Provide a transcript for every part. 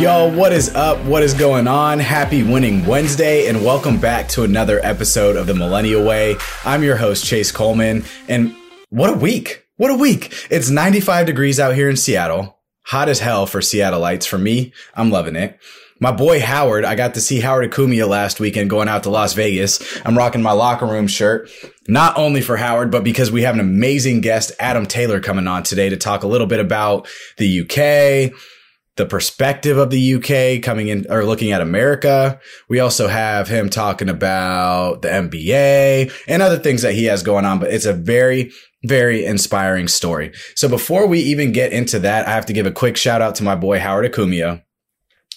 Yo, what is up? What is going on? Happy Winning Wednesday, and welcome back to another episode of the Millennial Way. I'm your host, Chase Coleman, and what a week! What a week! It's 95 degrees out here in Seattle. Hot as hell for Seattleites. For me, I'm loving it. My boy Howard, I got to see Howard Akumiah last weekend going out to Las Vegas. I'm rocking my locker room shirt, not only for Howard, but because we have an amazing guest, Adam Taylor, coming on today to talk a little bit about the UK, the perspective of the UK coming in or looking at America. We also have him talking about the NBA and other things that he has going on, but it's a very, very inspiring story. So before we even get into that, I have to give a quick shout out to my boy Howard Akumiah.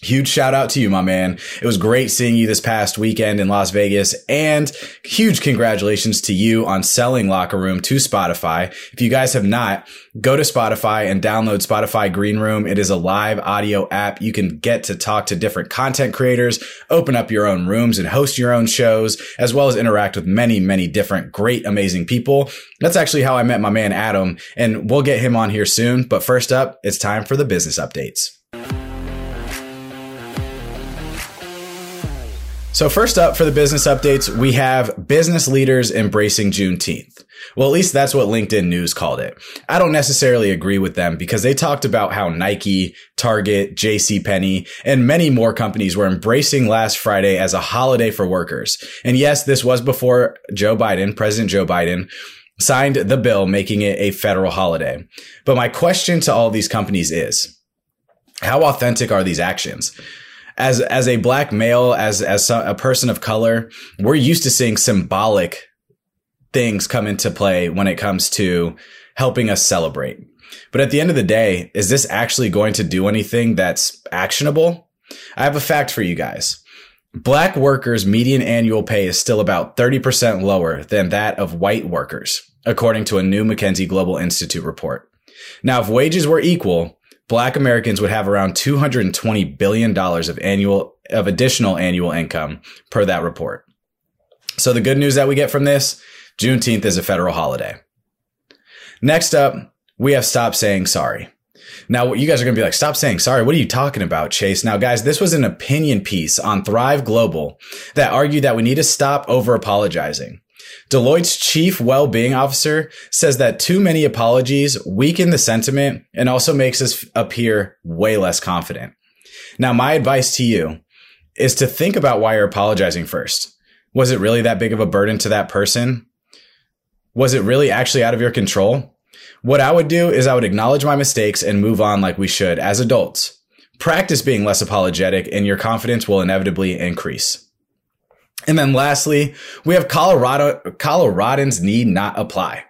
Huge shout out to you, my man. It was great seeing you this past weekend in Las Vegas and huge congratulations to you on selling Locker Room to Spotify. If you guys have not, go to Spotify and download Spotify Green Room. It is a live audio app. You can get to talk to different content creators, open up your own rooms and host your own shows, as well as interact with many, many different great, amazing people. That's actually how I met my man Adam and we'll get him on here soon. But first up, it's time for the business updates. So first up for the business updates, we have business leaders embracing Juneteenth. Well, at least that's what LinkedIn News called it. I don't necessarily agree with them because they talked about how Nike, Target, JCPenney, and many more companies were embracing last Friday as a holiday for workers. And yes, this was before Joe Biden, President Joe Biden, signed the bill making it a federal holiday. But my question to all these companies is, how authentic are these actions? As as a black male, as as a person of color, we're used to seeing symbolic things come into play when it comes to helping us celebrate. But at the end of the day, is this actually going to do anything that's actionable? I have a fact for you guys. Black workers' median annual pay is still about 30% lower than that of white workers, according to a new McKinsey Global Institute report. Now, if wages were equal, black Americans would have around $220 billion of annual, of additional annual income per that report. So the good news that we get from this, Juneteenth is a federal holiday. Next up, we have stop saying sorry. Now, you guys are going to be like, stop saying sorry. What are you talking about, Chase? Now, guys, this was an opinion piece on Thrive Global that argued that we need to stop over apologizing. Deloitte's chief well-being officer says that too many apologies weaken the sentiment and also makes us appear way less confident. Now, my advice to you is to think about why you're apologizing first. Was it really that big of a burden to that person? Was it really actually out of your control? What I would do is I would acknowledge my mistakes and move on like we should as adults. Practice being less apologetic and your confidence will inevitably increase. And then lastly, we have Colorado, Coloradans need not apply.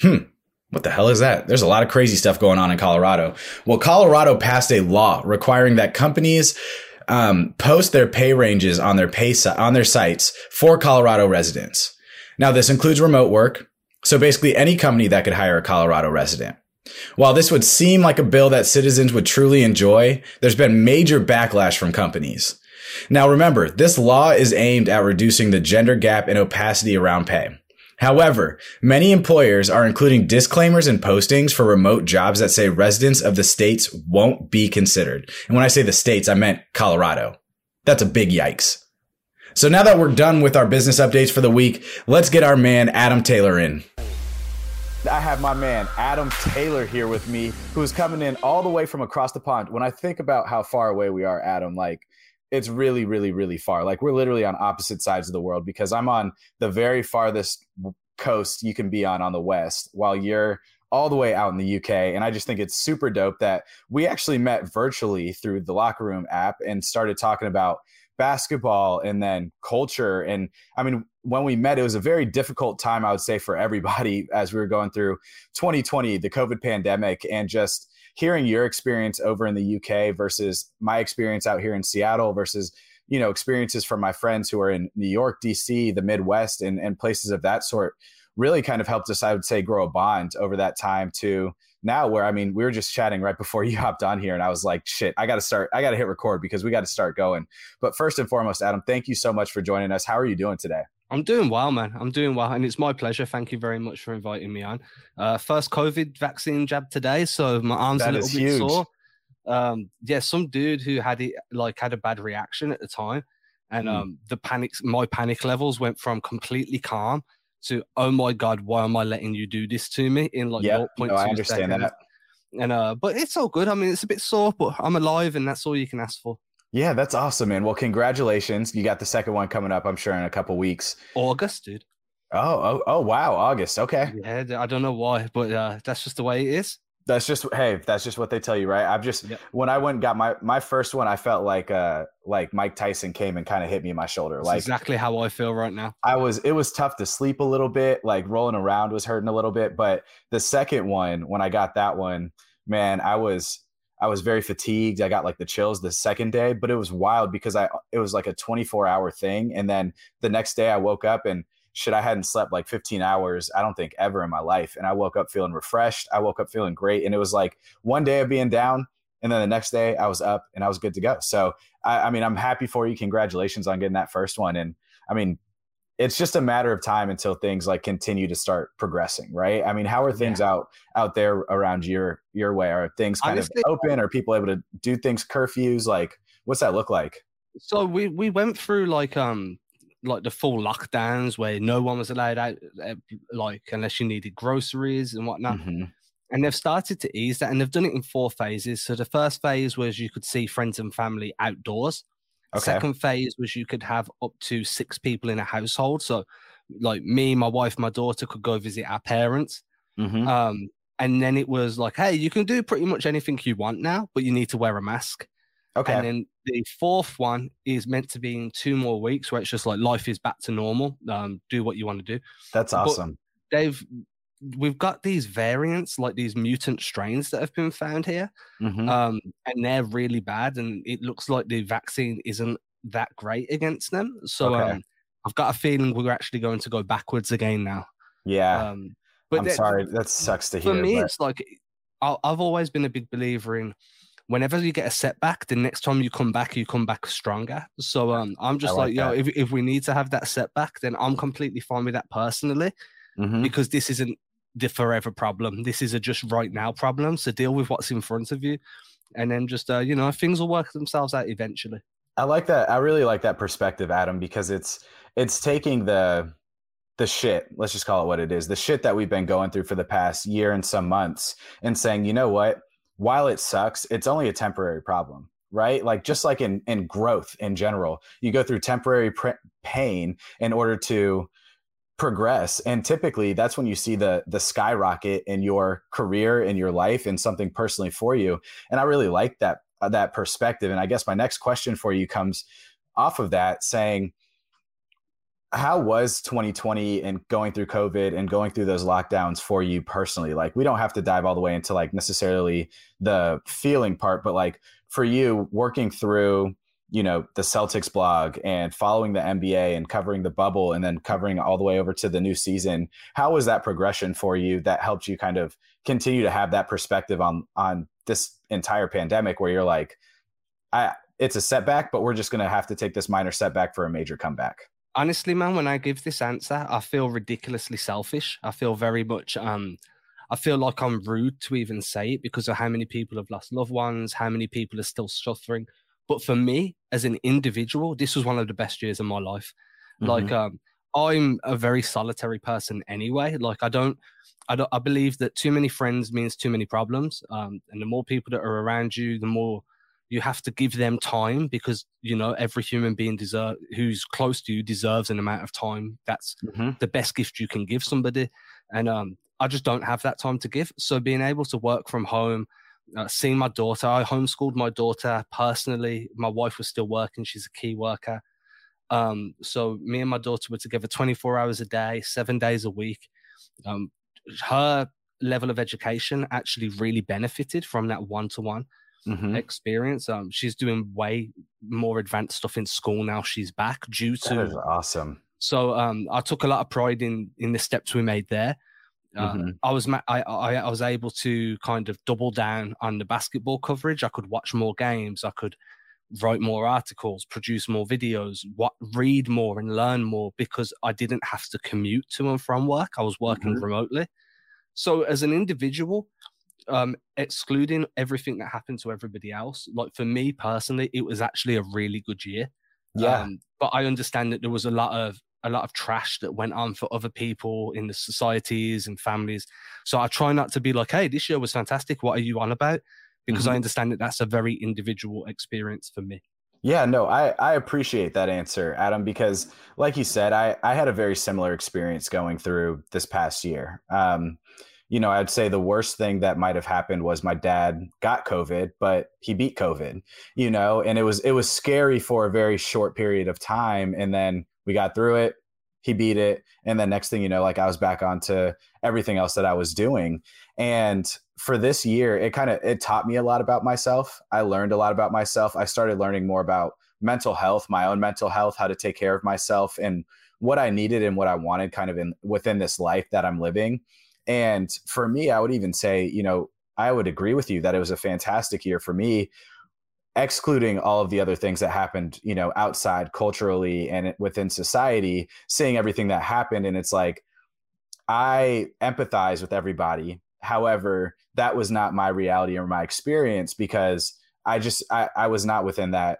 Hmm. What the hell is that? There's a lot of crazy stuff going on in Colorado. Well, Colorado passed a law requiring that companies um, post their pay ranges on their pay on their sites for Colorado residents. Now, this includes remote work. So basically any company that could hire a Colorado resident. While this would seem like a bill that citizens would truly enjoy, there's been major backlash from companies. Now remember, this law is aimed at reducing the gender gap and opacity around pay. However, many employers are including disclaimers and postings for remote jobs that say residents of the states won't be considered. And when I say the states, I meant Colorado. That's a big yikes. So now that we're done with our business updates for the week, let's get our man Adam Taylor in. I have my man Adam Taylor here with me, who's coming in all the way from across the pond. When I think about how far away we are, Adam, like it's really, really, really far. Like we're literally on opposite sides of the world because I'm on the very farthest coast you can be on on the west, while you're all the way out in the UK. And I just think it's super dope that we actually met virtually through the locker room app and started talking about basketball and then culture. And I mean, when we met, it was a very difficult time, I would say, for everybody as we were going through 2020, the COVID pandemic, and just hearing your experience over in the UK versus my experience out here in Seattle versus you know experiences from my friends who are in New York, DC, the Midwest, and and places of that sort really kind of helped us, I would say, grow a bond over that time to now where I mean, we were just chatting right before you hopped on here, and I was like, shit, I got to start, I got to hit record because we got to start going. But first and foremost, Adam, thank you so much for joining us. How are you doing today? I'm doing well, man. I'm doing well, and it's my pleasure. Thank you very much for inviting me on. Uh, first COVID vaccine jab today, so my arms that a little bit huge. sore. um, yeah, some dude who had it like had a bad reaction at the time, and Mm. um, the panic, my panic levels went from completely calm to oh my god, why am I letting you do this to me in like yeah, 0.2 no, I understand seconds? that. And uh, but it's all good. I mean, it's a bit sore, but I'm alive, and that's all you can ask for. Yeah, that's awesome, man. Well, congratulations. You got the second one coming up, I'm sure, in a couple weeks. August, dude. Oh, oh, oh, wow. August. Okay. Yeah, I don't know why, but uh, that's just the way it is. That's just hey, that's just what they tell you, right? I've just Yep. when I went and got my my first one, I felt like uh like Mike Tyson came and kind of hit me in my shoulder. That's Like exactly how I feel right now. I was it was tough to sleep a little bit, like rolling around was hurting a little bit. But the second one, when I got that one, man, I was I was very fatigued. I got like the chills the second day, but it was wild because I it was like a 24 hour thing. And then the next day I woke up and shit, I hadn't slept like 15 hours, I don't think ever in my life. And I woke up feeling refreshed. I woke up feeling great. And it was like one day of being down. And then the next day I was up and I was good to go. So I, I mean, I'm happy for you. Congratulations on getting that first one. And I mean, it's just a matter of time until things like continue to start progressing, right? I mean, how are things out out there around your your way? Are things kind Honestly- of open? Are people able to do things curfews? Like, what's that look like? So we we went through like um like the full lockdowns where no one was allowed out, uh, like unless you needed groceries and whatnot. Mhm. And they've started to ease that, and they've done it in four phases. So the first phase was you could see friends and family outdoors. Okay. Second phase was you could have up to six people in a household. So, like me, my wife, my daughter could go visit our parents. Mhm. Um, and then it was like, hey, you can do pretty much anything you want now, but you need to wear a mask. Okay. And then the fourth one is meant to be in two more weeks, where it's just like life is back to normal. Um, do what you want to do. That's but- awesome. They've we've got these variants, like these mutant strains that have been found here, Mhm. um, and they're really bad. And it looks like the vaccine isn't that great against them. So Okay. um, I've got a feeling we're actually going to go backwards again now. yeah. Um, but I'm that- sorry. That sucks to for hear. me, but- it's like I- I've always been a big believer in whenever you get a setback, the next time you come back, you come back stronger. So um, I'm just like like, yo, if, if we need to have that setback, then I'm completely fine with that personally Mhm. because this isn't the forever problem. This is a just right now problem. So deal with what's in front of you. And then just, uh, you know, things will work themselves out eventually. I like that. I really like that perspective, Adam, because it's it's taking the the shit, let's just call it what it is, the shit that we've been going through for the past year and some months and saying, you know what, while it sucks, it's only a temporary problem, right? Like just like in in growth in general, you go through temporary pr- pain in order to progress. And typically that's when you see the the skyrocket in your career in your life and something personally for you. And i really like that uh, that perspective. And i guess my next question for you comes off of that saying how was 2020 and going through covid and going through those lockdowns for you personally? Like we don't have to dive all the way into like necessarily the feeling part but like for you working through you know the celtics blog and following the nba and covering the bubble and then covering all the way over to the new season how was that progression for you that helped you kind of continue to have that perspective on on this entire pandemic where you're like i it's a setback but we're just going to have to take this minor setback for a major comeback honestly, man, when I give this answer, I feel ridiculously selfish. I feel very much um I feel like I'm rude to even say it because of how many people have lost loved ones, how many people are still suffering. But for me, as an individual, this was one of the best years of my life. Like um I'm a very solitary person anyway. Like I don't I don't I believe that too many friends means too many problems. Um and the more people that are around you, the more you have to give them time because you know every human being deserve who's close to you deserves an amount of time that's Mhm. the best gift you can give somebody and um i just don't have that time to give so being able to work from home uh, seeing my daughter i homeschooled my daughter personally my wife was still working she's a key worker um so me and my daughter were together 24 hours a day seven days a week um her level of education actually really benefited from that one-to-one Mhm. experience. Um, she's doing way more advanced stuff in school now. She's back due to. awesome So um, I took a lot of pride in in the steps we made there. Uh, Mhm. I was I, I I was able to kind of double down on the basketball coverage. I could watch more games. I could write more articles, produce more videos, what read more and learn more because I didn't have to commute to and from work. I was working Mhm. remotely. So as an individual, um, excluding everything that happened to everybody else, like for me personally, it was actually a really good year. Yeah. Um, but I understand that there was a lot of a lot of trash that went on for other people in the societies and families. So I try not to be like, hey, this year was fantastic. What are you on about? Because mm-hmm. I understand that that's a very individual experience for me. Yeah, no, I, I appreciate that answer, Adam, because like you said, I, I had a very similar experience going through this past year. Um, you know, I'd say the worst thing that might have happened was my dad got COVID, but he beat COVID, you know, and it was it was scary for a very short period of time. And then we got through it, he beat it. And then next thing you know, like I was back onto everything else that I was doing. And for this year, it kind of it taught me a lot about myself. I learned a lot about myself. I started learning more about mental health, my own mental health, how to take care of myself and what I needed and what I wanted kind of in within this life that I'm living. And for me, I would even say, you know, I would agree with you that it was a fantastic year for me, excluding all of the other things that happened, you know, outside culturally and within society, seeing everything that happened. And it's like, I empathize with everybody. However, that was not my reality or my experience because I just, I, I was not within that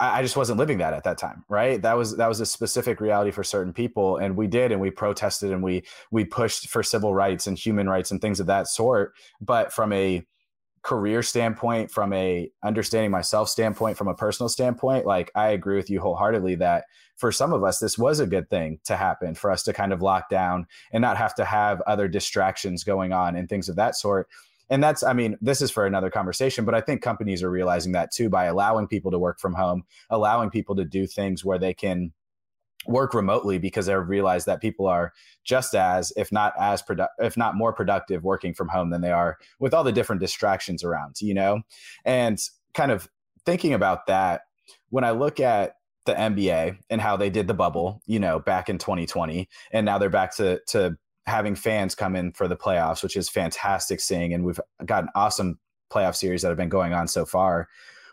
I, just wasn't living that at that time, right? That was that was a specific reality for certain people, and we did, and we protested, and we we pushed for civil rights and human rights and things of that sort. But from a career standpoint, from a understanding myself standpoint, from a personal standpoint, like I agree with you wholeheartedly that for some of us, this was a good thing to happen for us to kind of lock down and not have to have other distractions going on and things of that sort. And that's i mean this is for another conversation but i think companies are realizing that too by allowing people to work from home allowing people to do things where they can work remotely because they realize that people are just as if not as productive if not more productive working from home than they are with all the different distractions around you know and kind of thinking about that when i look at the NBA and how they did the bubble, you know, back in 2020 and now they're back to to having fans come in for the playoffs, which is fantastic seeing. And we've got an awesome playoff series that have been going on so far.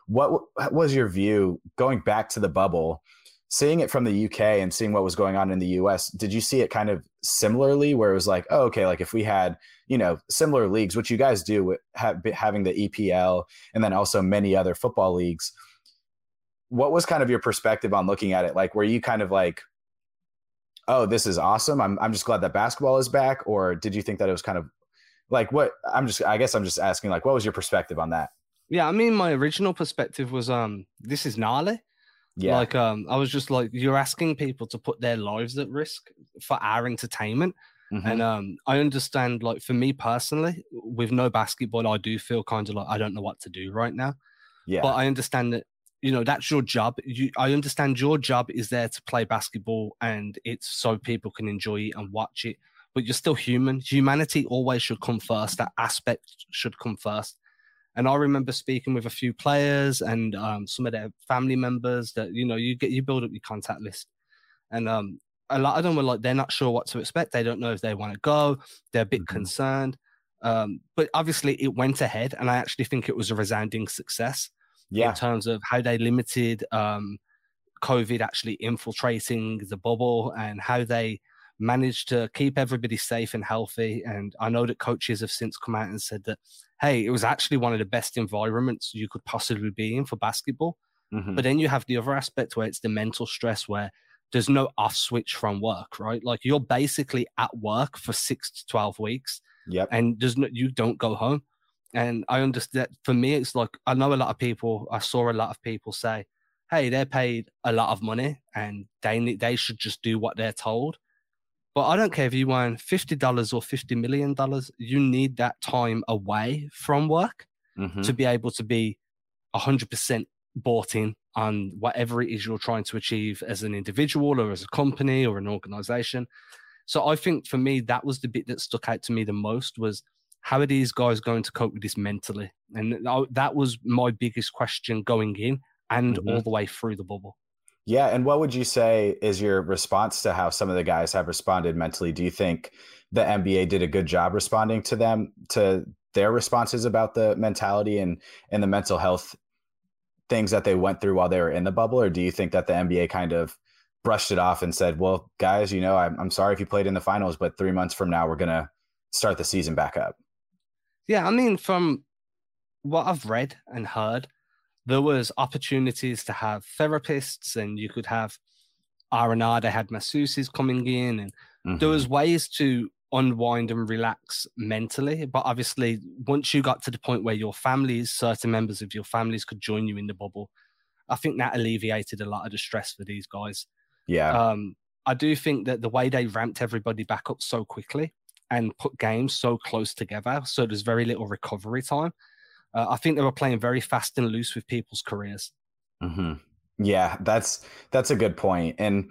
What, What, was your view going back to the bubble, seeing it from the UK and seeing what was going on in the US? Did you see it kind of similarly, where it was like, oh, okay, like if we had, you know, similar leagues, which you guys do, have, having the EPL and then also many other football leagues. What was kind of your perspective on looking at it? Like, were you kind of like, oh, this is awesome. I'm I'm just glad that basketball is back, or did you think that it was kind of like what? I'm just I guess I'm just asking like what was your perspective on that? Yeah, I mean, my original perspective was um, this is gnarly. Yeah, like um, I was just like, you're asking people to put their lives at risk for our entertainment. Mm-hmm. And um, I understand, like for me personally, with no basketball, I do feel kind of like I don't know what to do right now. Yeah. But I understand that you know that's your job you, i understand your job is there to play basketball and it's so people can enjoy it and watch it but you're still human humanity always should come first that aspect should come first and i remember speaking with a few players and um, some of their family members that you know you get you build up your contact list and um, a lot of them were like they're not sure what to expect they don't know if they want to go they're a bit mm-hmm. concerned um, but obviously it went ahead and i actually think it was a resounding success yeah. in terms of how they limited um, COVID actually infiltrating the bubble and how they managed to keep everybody safe and healthy. And I know that coaches have since come out and said that, hey, it was actually one of the best environments you could possibly be in for basketball. Mm-hmm. But then you have the other aspect where it's the mental stress where there's no off switch from work, right? Like you're basically at work for six to 12 weeks. Yep. And there's no, you don't go home. And I understand for me, it's like I know a lot of people, I saw a lot of people say, hey, they're paid a lot of money and they, they should just do what they're told. But I don't care if you earn $50 or $50 million, you need that time away from work mm-hmm. to be able to be 100% bought in on whatever it is you're trying to achieve as an individual or as a company or an organization. So I think for me, that was the bit that stuck out to me the most was how are these guys going to cope with this mentally? And that was my biggest question going in and mm-hmm. all the way through the bubble. Yeah. And what would you say is your response to how some of the guys have responded mentally? Do you think the NBA did a good job responding to them, to their responses about the mentality and, and the mental health things that they went through while they were in the bubble? Or do you think that the NBA kind of brushed it off and said, well, guys, you know, I'm, I'm sorry if you played in the finals, but three months from now, we're going to start the season back up? Yeah, I mean, from what I've read and heard, there was opportunities to have therapists, and you could have R and R. They had masseuses coming in, and mm-hmm. there was ways to unwind and relax mentally. But obviously, once you got to the point where your families, certain members of your families, could join you in the bubble, I think that alleviated a lot of the stress for these guys. Yeah. Um, I do think that the way they ramped everybody back up so quickly and put games so close together, so there's very little recovery time. Uh, I think they were playing very fast and loose with people's careers. Mm-hmm. Yeah, that's that's a good point, and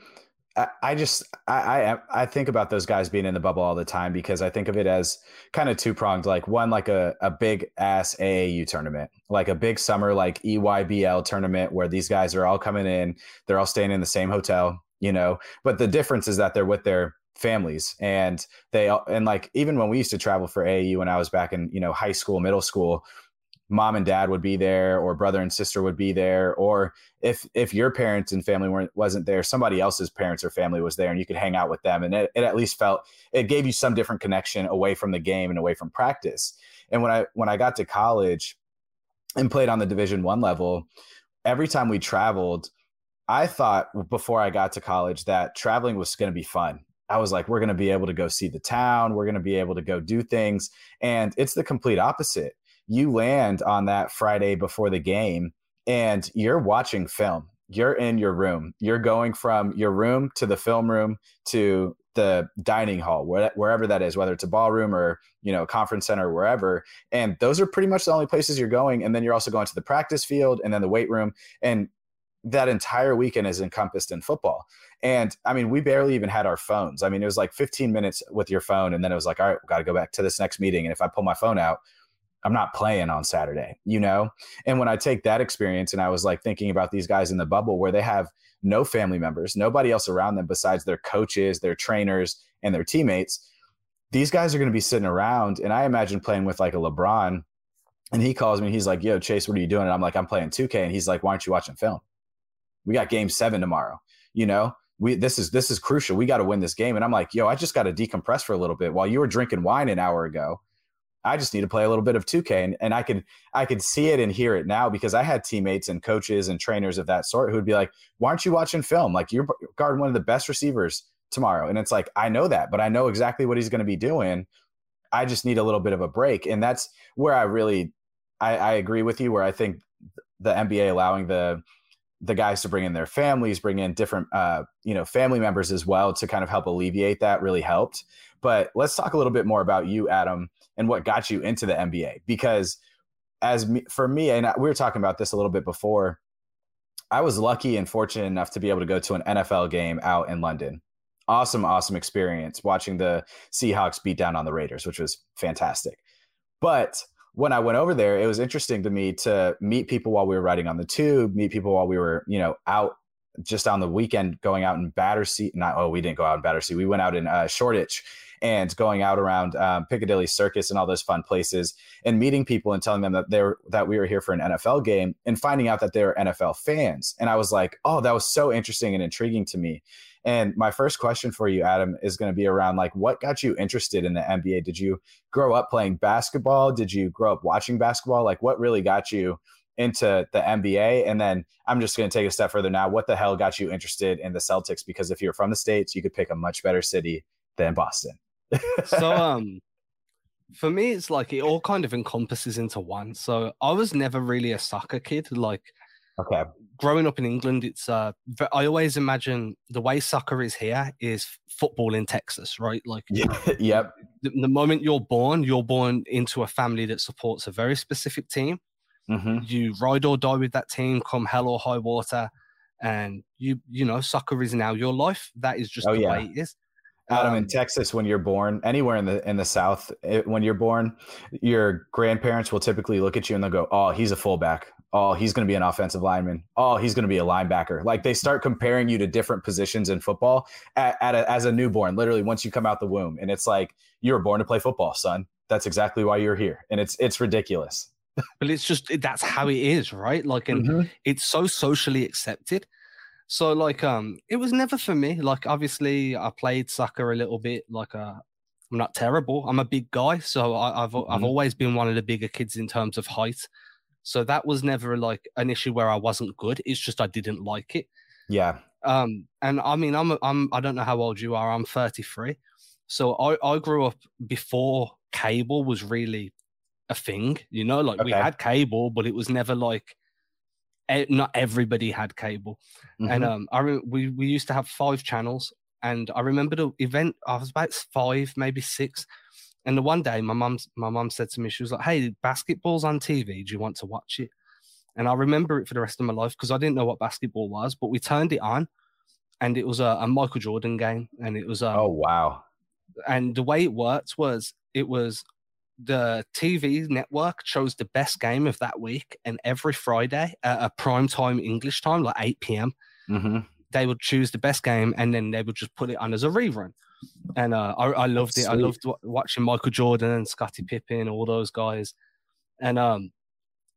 I, I just I, I I think about those guys being in the bubble all the time because I think of it as kind of two pronged. Like one, like a a big ass AAU tournament, like a big summer like EYBL tournament where these guys are all coming in, they're all staying in the same hotel, you know. But the difference is that they're with their families and they and like even when we used to travel for AAU when I was back in you know high school, middle school, mom and dad would be there or brother and sister would be there or if if your parents and family weren't wasn't there somebody else's parents or family was there and you could hang out with them and it, it at least felt it gave you some different connection away from the game and away from practice and when i when i got to college and played on the division one level every time we traveled i thought before i got to college that traveling was going to be fun I was like, we're going to be able to go see the town. We're going to be able to go do things. And it's the complete opposite you land on that Friday before the game and you're watching film. You're in your room. You're going from your room to the film room to the dining hall, wherever that is, whether it's a ballroom or you know conference center, or wherever. And those are pretty much the only places you're going. And then you're also going to the practice field and then the weight room. And that entire weekend is encompassed in football. And I mean, we barely even had our phones. I mean, it was like 15 minutes with your phone, and then it was like, all right, got to go back to this next meeting. And if I pull my phone out, I'm not playing on Saturday, you know? And when I take that experience and I was like thinking about these guys in the bubble where they have no family members, nobody else around them besides their coaches, their trainers, and their teammates, these guys are going to be sitting around. And I imagine playing with like a LeBron. And he calls me, he's like, Yo, Chase, what are you doing? And I'm like, I'm playing 2K. And he's like, Why aren't you watching film? We got game seven tomorrow, you know? We, this is this is crucial. We got to win this game. And I'm like, yo, I just got to decompress for a little bit. While you were drinking wine an hour ago, I just need to play a little bit of 2K. And, and I could I could see it and hear it now because I had teammates and coaches and trainers of that sort who would be like, Why aren't you watching film? Like you're guarding one of the best receivers tomorrow. And it's like, I know that, but I know exactly what he's going to be doing. I just need a little bit of a break. And that's where I really I, I agree with you, where I think the NBA allowing the the guys to bring in their families, bring in different, uh, you know, family members as well to kind of help alleviate that really helped. But let's talk a little bit more about you, Adam, and what got you into the NBA. Because as me, for me, and we were talking about this a little bit before, I was lucky and fortunate enough to be able to go to an NFL game out in London. Awesome, awesome experience watching the Seahawks beat down on the Raiders, which was fantastic. But when I went over there, it was interesting to me to meet people while we were riding on the tube, meet people while we were, you know, out just on the weekend going out in Battersea. Not, oh, we didn't go out in Battersea. We went out in uh, Shoreditch and going out around um, Piccadilly Circus and all those fun places and meeting people and telling them that they were, that we were here for an NFL game and finding out that they were NFL fans. And I was like, oh, that was so interesting and intriguing to me. And my first question for you, Adam, is going to be around like what got you interested in the NBA? Did you grow up playing basketball? Did you grow up watching basketball? Like what really got you into the NBA? And then I'm just going to take a step further now. What the hell got you interested in the Celtics? Because if you're from the States, you could pick a much better city than Boston. So, um, for me, it's like it all kind of encompasses into one. So I was never really a soccer kid. Like, okay, growing up in England, it's uh, I always imagine the way soccer is here is football in Texas, right? Like, yep. The, the, moment you're born, you're born into a family that supports a very specific team. Mm-hmm. You ride or die with that team, come hell or high water, and you you know soccer is now your life. That is just oh, the yeah. way it is. Adam, um, in Texas, when you're born, anywhere in the in the South, it, when you're born, your grandparents will typically look at you and they'll go, "Oh, he's a fullback oh, he's going to be an offensive lineman. Oh, he's going to be a linebacker. Like they start comparing you to different positions in football at, at a, as a newborn, literally once you come out the womb. And it's like, you were born to play football, son. That's exactly why you're here. And it's, it's ridiculous. but it's just, that's how it is, right? Like, and mm-hmm. it's so socially accepted. So like, um, it was never for me. Like, obviously I played soccer a little bit, like, uh, I'm not terrible. I'm a big guy, so I, have mm-hmm. I've always been one of the bigger kids in terms of height. So that was never like an issue where I wasn't good. It's just I didn't like it. Yeah. Um, and I mean, I'm I'm I don't know how old you are. I'm 33. So I I grew up before cable was really a thing. You know, like okay. we had cable, but it was never like not everybody had cable. Mm-hmm. And um, I re- we we used to have five channels, and I remember the event. I was about five, maybe six. And the one day, my mum, my mum said to me, she was like, "Hey, basketball's on TV. Do you want to watch it?" And I remember it for the rest of my life because I didn't know what basketball was. But we turned it on, and it was a, a Michael Jordan game, and it was um, oh wow. And the way it worked was it was the TV network chose the best game of that week, and every Friday at a prime time English time, like eight p.m. Mm-hmm they would choose the best game and then they would just put it on as a rerun. And uh, I, I, loved it. I loved w- watching Michael Jordan and Scottie Pippen, all those guys. And um,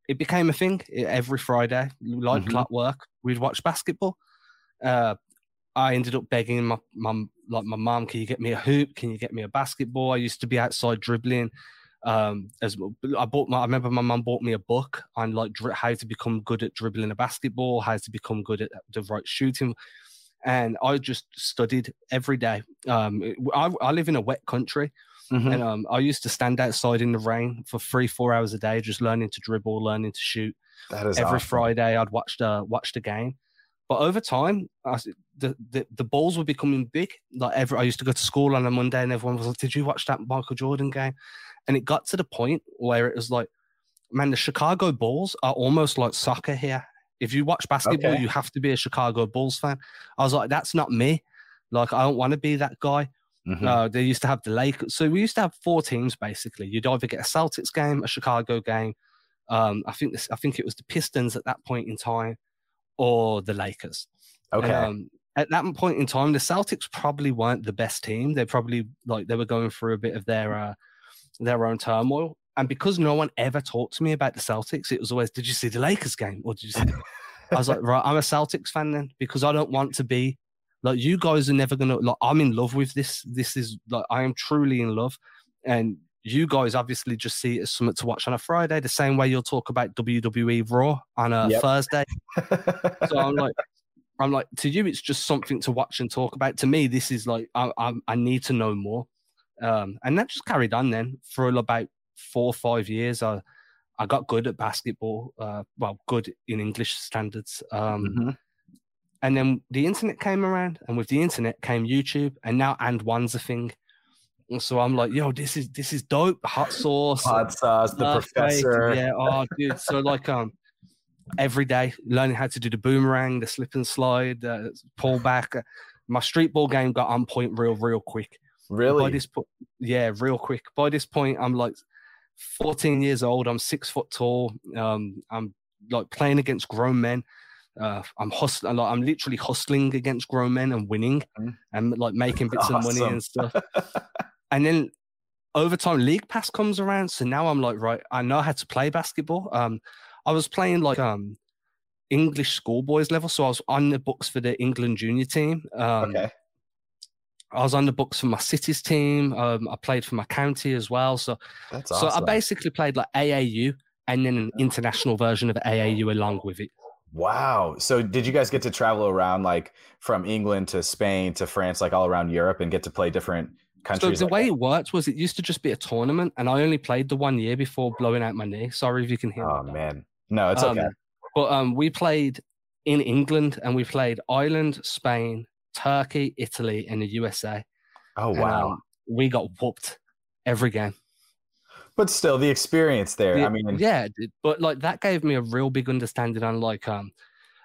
it became a thing every Friday, like mm-hmm. clockwork. We'd watch basketball. Uh, I ended up begging my mum, like my mom, can you get me a hoop? Can you get me a basketball? I used to be outside dribbling um as i bought my i remember my mum bought me a book on like dri- how to become good at dribbling a basketball how to become good at the right shooting and i just studied every day um i, I live in a wet country mm-hmm. and um i used to stand outside in the rain for three four hours a day just learning to dribble learning to shoot that is every awesome. friday i'd watch the watch the game but over time, I, the, the the Bulls were becoming big. Like every, I used to go to school on a Monday, and everyone was like, "Did you watch that Michael Jordan game?" And it got to the point where it was like, man, the Chicago Bulls are almost like soccer here. If you watch basketball, okay. you have to be a Chicago Bulls fan. I was like, that's not me. Like, I don't want to be that guy. Mm-hmm. Uh, they used to have the Lakers. So we used to have four teams basically. You'd either get a Celtics game, a Chicago game. Um, I think this, I think it was the Pistons at that point in time, or the Lakers. Okay. Um, at that point in time, the Celtics probably weren't the best team. They probably like they were going through a bit of their uh, their own turmoil. And because no one ever talked to me about the Celtics, it was always, did you see the Lakers game? Or did you see I was like, right, I'm a Celtics fan then because I don't want to be like you guys are never gonna like I'm in love with this. This is like I am truly in love. And you guys obviously just see it as something to watch on a Friday, the same way you'll talk about WWE Raw on a yep. Thursday. so I'm like, I'm like, to you, it's just something to watch and talk about. To me, this is like, I, I, I need to know more. Um, and that just carried on then for about four or five years. I, I got good at basketball, uh, well, good in English standards. Um, mm-hmm. And then the internet came around, and with the internet came YouTube, and now AND1's a thing. And so I'm like, yo, this is this is dope. Hot sauce, hot sauce, the professor. Yeah, oh, dude. So like, um, every day learning how to do the boomerang, the slip and slide, uh, pull back. My street ball game got on point real, real quick. Really? By this point, yeah, real quick. By this point, I'm like 14 years old. I'm six foot tall. Um, I'm like playing against grown men. Uh, I'm hustling. Like, I'm literally hustling against grown men and winning, mm. and like making bits awesome. of money and stuff. and then over time, League Pass comes around. So now I'm like, right, I know how to play basketball. Um, I was playing like um English schoolboys level, so I was on the books for the England junior team. Um, okay. I was on the books for my city's team. Um, I played for my county as well. So, That's awesome. so I basically played like AAU and then an international version of AAU along with it. Wow. So did you guys get to travel around like from England to Spain to France, like all around Europe and get to play different countries? So the like way that? it worked was it used to just be a tournament and I only played the one year before blowing out my knee. Sorry if you can hear Oh man. No, it's um, okay. But um, we played in England and we played Ireland, Spain, Turkey, Italy, and the USA. Oh wow! And, um, we got whooped every game. But still, the experience there. I mean, yeah, but like that gave me a real big understanding on like um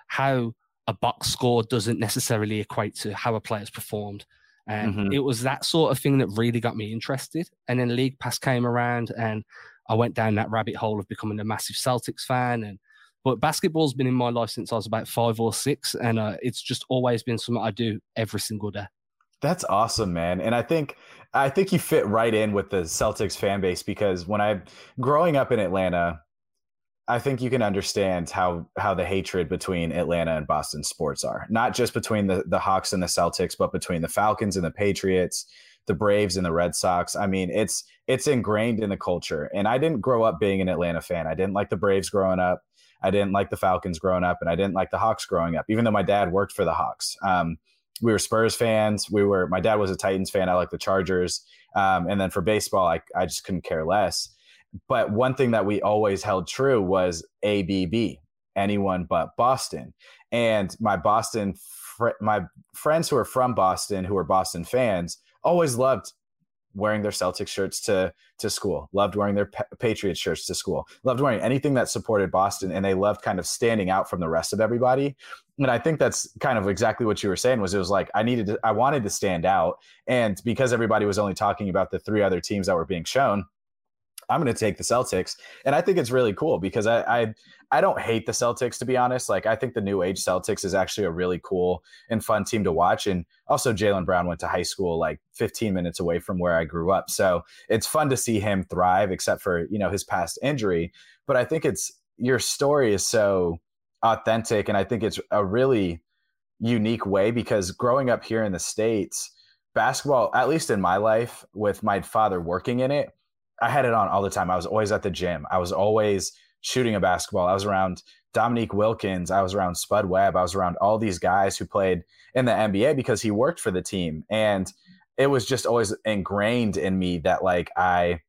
how a box score doesn't necessarily equate to how a player's performed. And mm-hmm. it was that sort of thing that really got me interested. And then League Pass came around, and I went down that rabbit hole of becoming a massive Celtics fan. And but basketball's been in my life since I was about five or six, and uh, it's just always been something I do every single day. That's awesome, man. And I think I think you fit right in with the Celtics fan base because when I growing up in Atlanta, I think you can understand how how the hatred between Atlanta and Boston sports are. Not just between the the Hawks and the Celtics, but between the Falcons and the Patriots, the Braves and the Red Sox. I mean, it's it's ingrained in the culture. And I didn't grow up being an Atlanta fan. I didn't like the Braves growing up. I didn't like the Falcons growing up, and I didn't like the Hawks growing up, even though my dad worked for the Hawks. Um, we were Spurs fans. We were my dad was a Titans fan. I like the Chargers. Um, and then for baseball, I I just couldn't care less. But one thing that we always held true was ABB, anyone but Boston. And my Boston, fr- my friends who are from Boston, who are Boston fans, always loved wearing their Celtics shirts to to school, loved wearing their pa- Patriots shirts to school, loved wearing anything that supported Boston, and they loved kind of standing out from the rest of everybody. And I think that's kind of exactly what you were saying. Was it was like I needed, to, I wanted to stand out, and because everybody was only talking about the three other teams that were being shown, I'm going to take the Celtics, and I think it's really cool because I, I I don't hate the Celtics to be honest. Like I think the new age Celtics is actually a really cool and fun team to watch. And also Jaylen Brown went to high school like 15 minutes away from where I grew up, so it's fun to see him thrive, except for you know his past injury. But I think it's your story is so authentic, and I think it's a really unique way because growing up here in the states, basketball, at least in my life, with my father working in it I had it on all the time. I was always at the gym. I was always shooting a basketball. I was around Dominique Wilkins. I was around Spud Webb. I was around all these guys who played in the NBA because he worked for the team. And it was just always ingrained in me that like I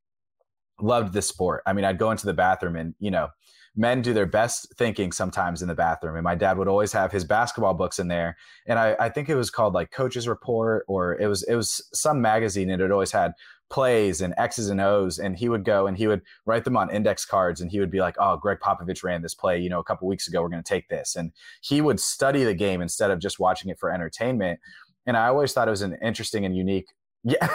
loved this sport. I mean, I'd go into the bathroom and, you know, men do their best thinking sometimes in the bathroom. And my dad would always have his basketball books in there. And I, I think it was called like Coach's Report or it was it was some magazine and it always had plays and X's and O's. And he would go and he would write them on index cards and he would be like, oh, Gregg Popovich ran this play, you know, a couple weeks ago, we're going to take this. And he would study the game instead of just watching it for entertainment. And I always thought it was an interesting and unique. Yeah.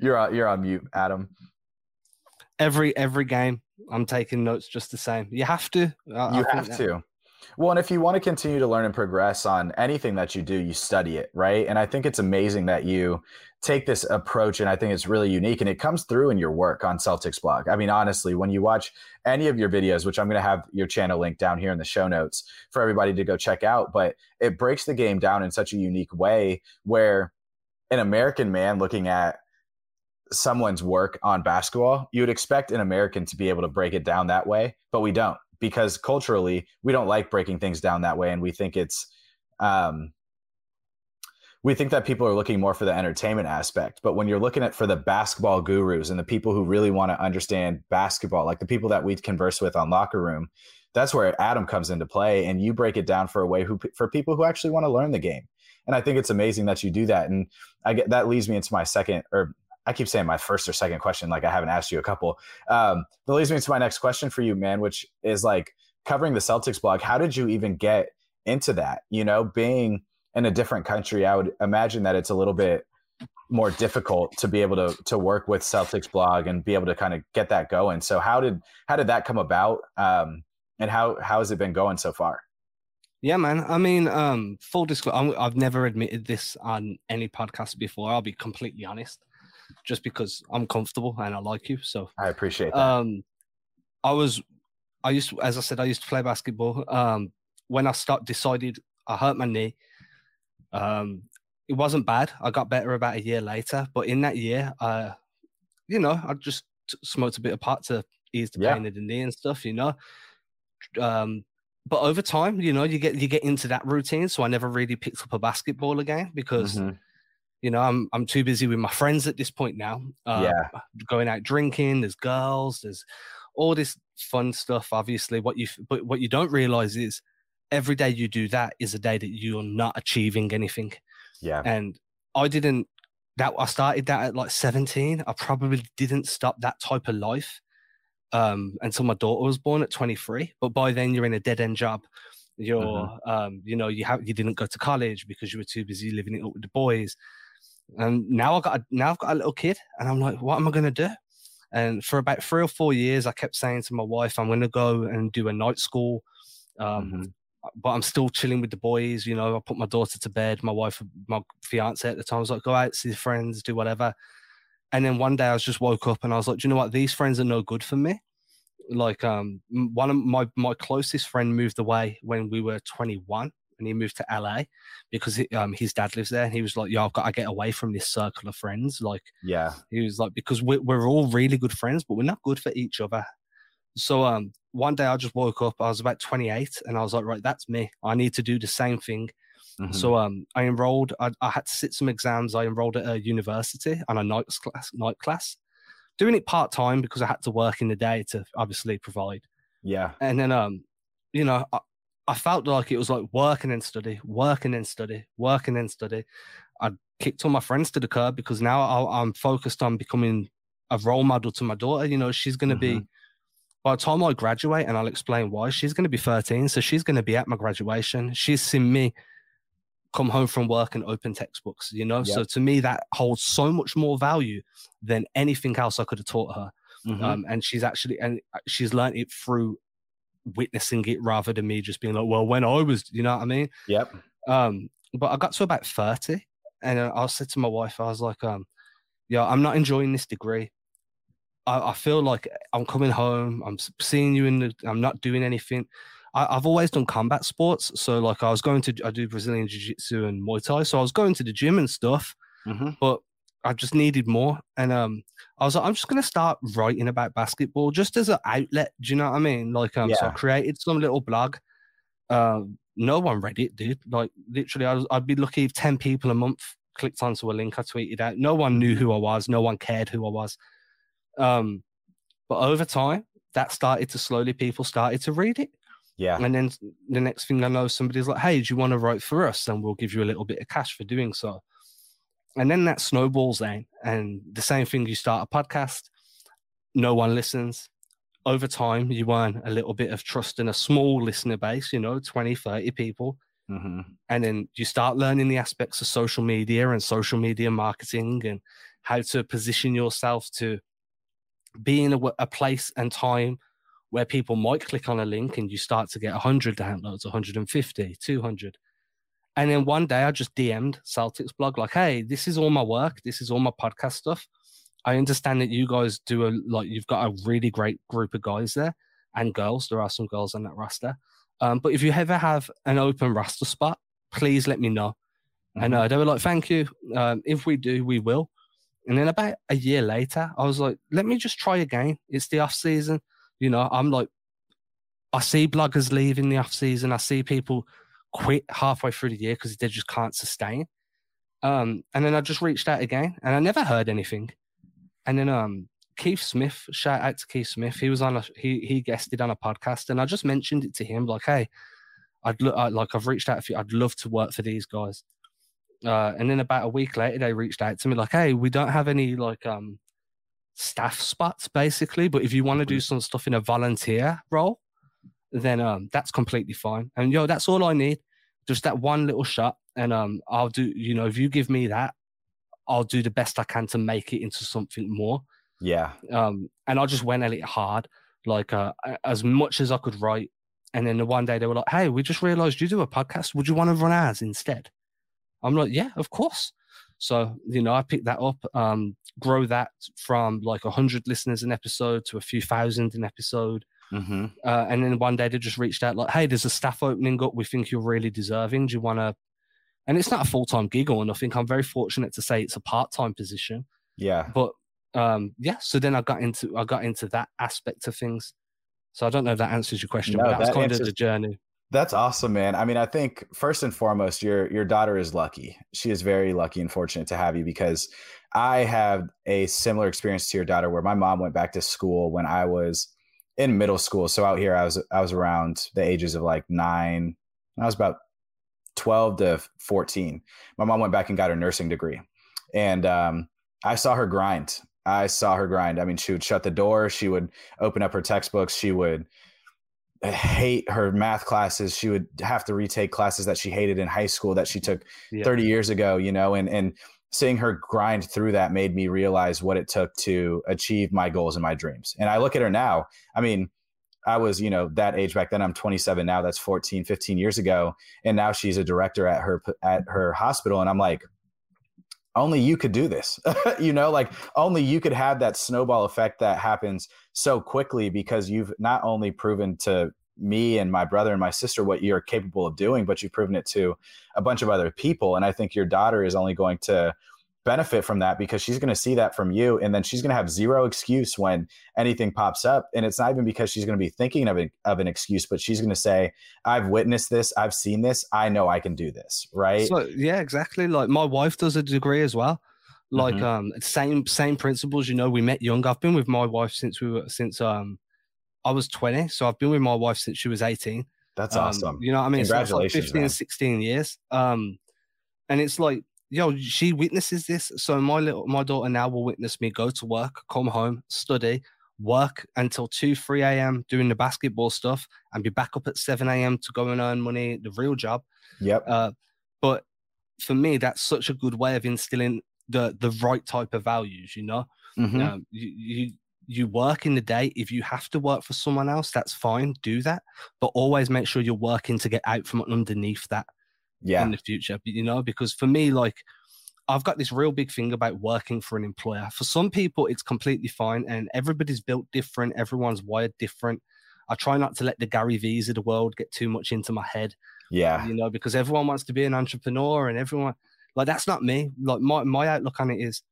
you're on, you're on mute, Adam. Every every game, I'm taking notes just the same. You have to. I, you I have to. Well, and if you want to continue to learn and progress on anything that you do, you study it, right? And I think it's amazing that you take this approach, and I think it's really unique, and it comes through in your work on Celtics blog. I mean, honestly, when you watch any of your videos, which I'm going to have your channel link down here in the show notes for everybody to go check out, but it breaks the game down in such a unique way where an American man looking at someone's work on basketball, you would expect an American to be able to break it down that way, but we don't because culturally we don't like breaking things down that way and we think it's um, we think that people are looking more for the entertainment aspect but when you're looking at for the basketball gurus and the people who really want to understand basketball like the people that we converse with on locker room that's where adam comes into play and you break it down for a way who for people who actually want to learn the game. And i think it's amazing that you do that and i get that leads me into my second or I keep saying my first or second question, like I haven't asked you a couple. Um, that leads me to my next question for you, man, which is like covering the Celtics blog. How did you even get into that? You know, being in a different country, I would imagine that it's a little bit more difficult to be able to to work with Celtics blog and be able to kind of get that going. So how did how did that come about? Um, and how how has it been going so far? Yeah, man. I mean, um, full disclosure, I've never admitted this on any podcast before. I'll be completely honest just because I'm comfortable and I like you. So I appreciate that. Um, I was, I used to, as I said, I used to play basketball. Um, when I start decided I hurt my knee. Um, it wasn't bad. I got better about a year later, but in that year, uh, you know, I just smoked a bit of pot to ease the yeah. pain of the knee and stuff, you know. Um, but over time, you know, you get you get into that routine. So I never really picked up a basketball again because mm-hmm. You know, I'm I'm too busy with my friends at this point now. Uh, yeah, going out drinking. There's girls. There's all this fun stuff. Obviously, what you but what you don't realize is every day you do that is a day that you're not achieving anything. Yeah, and I didn't. That I started that at like 17. I probably didn't stop that type of life um, until my daughter was born at 23. But by then, you're in a dead end job. You're, mm-hmm. um, you know, you have you didn't go to college because you were too busy living it up with the boys. And now I got a, now I've got a little kid, and I'm like, what am I gonna do? And for about three or four years, I kept saying to my wife, I'm gonna go and do a night school. Um, mm-hmm. But I'm still chilling with the boys. You know, I put my daughter to bed. My wife, my fiance at the time was like, go out, see friends, do whatever. And then one day I was just woke up and I was like, do you know what? These friends are no good for me. Like, um, one of my my closest friend moved away when we were 21 and he moved to LA because he, um, his dad lives there. And he was like, "Yo, I've got to get away from this circle of friends." Like, yeah, he was like, because we're we're all really good friends, but we're not good for each other. So um, one day I just woke up. I was about 28, and I was like, right, that's me. I need to do the same thing. Mm-hmm. So um, I enrolled. I, I, had to sit some exams. I enrolled at a university on a night class. Night class, doing it part time because I had to work in the day to obviously provide. Yeah. And then um, you know, I, I felt like it was like work and then study, work and then study, work and then study. I kicked all my friends to the curb because now I, am focused on becoming a role model to my daughter. You know, she's going to mm-hmm. be by the time I graduate, and I'll explain why, she's going to be 13. So she's going to be at my graduation. She's seen me come home from work and open textbooks, you know? Yep. So to me, that holds so much more value than anything else I could have taught her. Mm-hmm. Um, and she's actually, and uh, she's learned it through witnessing it rather than me just being like, well, when I was, you know what I mean? Yep. Um, but I got to about 30 and I said to my wife, I was like, um, yeah, I'm not enjoying this degree. I, I, feel like I'm coming home. I'm seeing you in the. I'm not doing anything. I, have always done combat sports, so like I was going to. I do Brazilian Jiu Jitsu and Muay Thai, so I was going to the gym and stuff. Mm-hmm. But I just needed more, and um, I was like, I'm just gonna start writing about basketball just as an outlet. Do you know what I mean? Like, um, yeah. so I created some little blog. Um, no one read it, dude. Like, literally, I was, I'd be lucky if ten people a month clicked onto a link I tweeted out. No one knew who I was. No one cared who I was. Um, but over time, that started to slowly people started to read it. Yeah. And then the next thing I know, somebody's like, "Hey, do you want to write for us? And we'll give you a little bit of cash for doing so." And then that snowballs then, and the same thing. You start a podcast, no one listens. Over time, you earn a little bit of trust in a small listener base, you know, 20, 30 people. Mm-hmm. And then you start learning the aspects of social media and social media marketing and how to position yourself to be in a, a place and time where people might click on a link and you start to get 100 downloads, 150, 200. And then one day I just DM'd CelticsBlog, like, hey, this is all my work. This is all my podcast stuff. I understand that you guys do a like, you've got a really great group of guys there and girls. There are some girls on that roster. Um, but if you ever have an open roster spot, please let me know. Mm-hmm. And uh, they were like, thank you. Um, if we do, we will. And then about a year later, I was like, let me just try again. It's the off season. You know, I'm like, I see bloggers leaving the off season. I see people quit halfway through the year because they just can't sustain. Um, and then I just reached out again and I never heard anything. And then um, Keith Smith, shout out to Keith Smith. He was on a he he guested on a podcast and I just mentioned it to him like, hey, I'd look like I've reached out a few. I'd love to work for these guys. Uh, and then about a week later, they reached out to me like, "Hey, we don't have any like um staff spots basically, but if you want to do mm-hmm. some stuff in a volunteer role, then um that's completely fine. And yo, that's all I need, just that one little shot, and um I'll do. You know, if you give me that, I'll do the best I can to make it into something more. Yeah. Um, and I just went at it hard, like uh, as much as I could write. And then the one day they were like, "Hey, we just realized you do a podcast. Would you want to run ads instead?" I'm like, yeah, of course. So, you know, I picked that up, um, grow that from like 100 listeners an episode to a few thousand an episode. Mm-hmm. Uh, and then one day they just reached out, like, hey, there's a staff opening up. We think you're really deserving. Do you want to? And it's not a full time gig or nothing. I'm very fortunate to say it's a part time position. Yeah. But um, yeah, so then I got into I got into that aspect of things. So I don't know if that answers your question, no, but that's that kind answers, of the journey. That's awesome, man. I mean, I think first and foremost, your your daughter is lucky. She is very lucky and fortunate to have you because I have a similar experience to your daughter where my mom went back to school when I was in middle school. So out here I was I was around the ages of like 9. I was about 12 to 14. My mom went back and got her nursing degree. And um, I saw her grind. I saw her grind. I mean, she would shut the door, she would open up her textbooks, she would hate her math classes. She would have to retake classes that she hated in high school that she took yeah. 30 years ago, you know, and, and seeing her grind through that made me realize what it took to achieve my goals and my dreams. And I look at her now, I mean, I was, you know, that age back then. I'm 27 now. That's 14, 15 years ago. And now she's a director at her, at her hospital. And I'm like, only you could do this you know like only you could have that snowball effect that happens so quickly because you've not only proven to me and my brother and my sister what you're capable of doing, but you've proven it to a bunch of other people. And I think your daughter is only going to benefit from that because she's going to see that from you. And then she's going to have zero excuse when anything pops up. And it's not even because she's going to be thinking of, of an excuse but she's going to say i've witnessed this. I've seen this. I know i can do this. Right? So, yeah exactly. Like my wife does a degree as well. Like mm-hmm. um same same principles you know we met young. I've been with my wife since we were since um i was 20 so i've been with my wife since she was 18 that's um, awesome you know what i mean congratulations so like 15 man. 16 years um and it's like yo, she witnesses this. So my little my daughter now will witness me go to work, come home, study, work until 2, 3 a.m. doing the basketball stuff and be back up at 7 a.m. to go and earn money, the real job. Yep. Uh, but for me, that's such a good way of instilling the the right type of values, you know? Mm-hmm. Um, you, you you work in the day. If you have to work for someone else, that's fine. Do that, but always make sure you're working to get out from underneath that yeah. in the future. You know, because for me, like I've got this real big thing about working for an employer. For some people, it's completely fine, and everybody's built different. Everyone's wired different. I try not to let the Gary Vee's of the world get too much into my head. Yeah, you know, because everyone wants to be an entrepreneur, and everyone like that's not me. Like my my outlook on it is,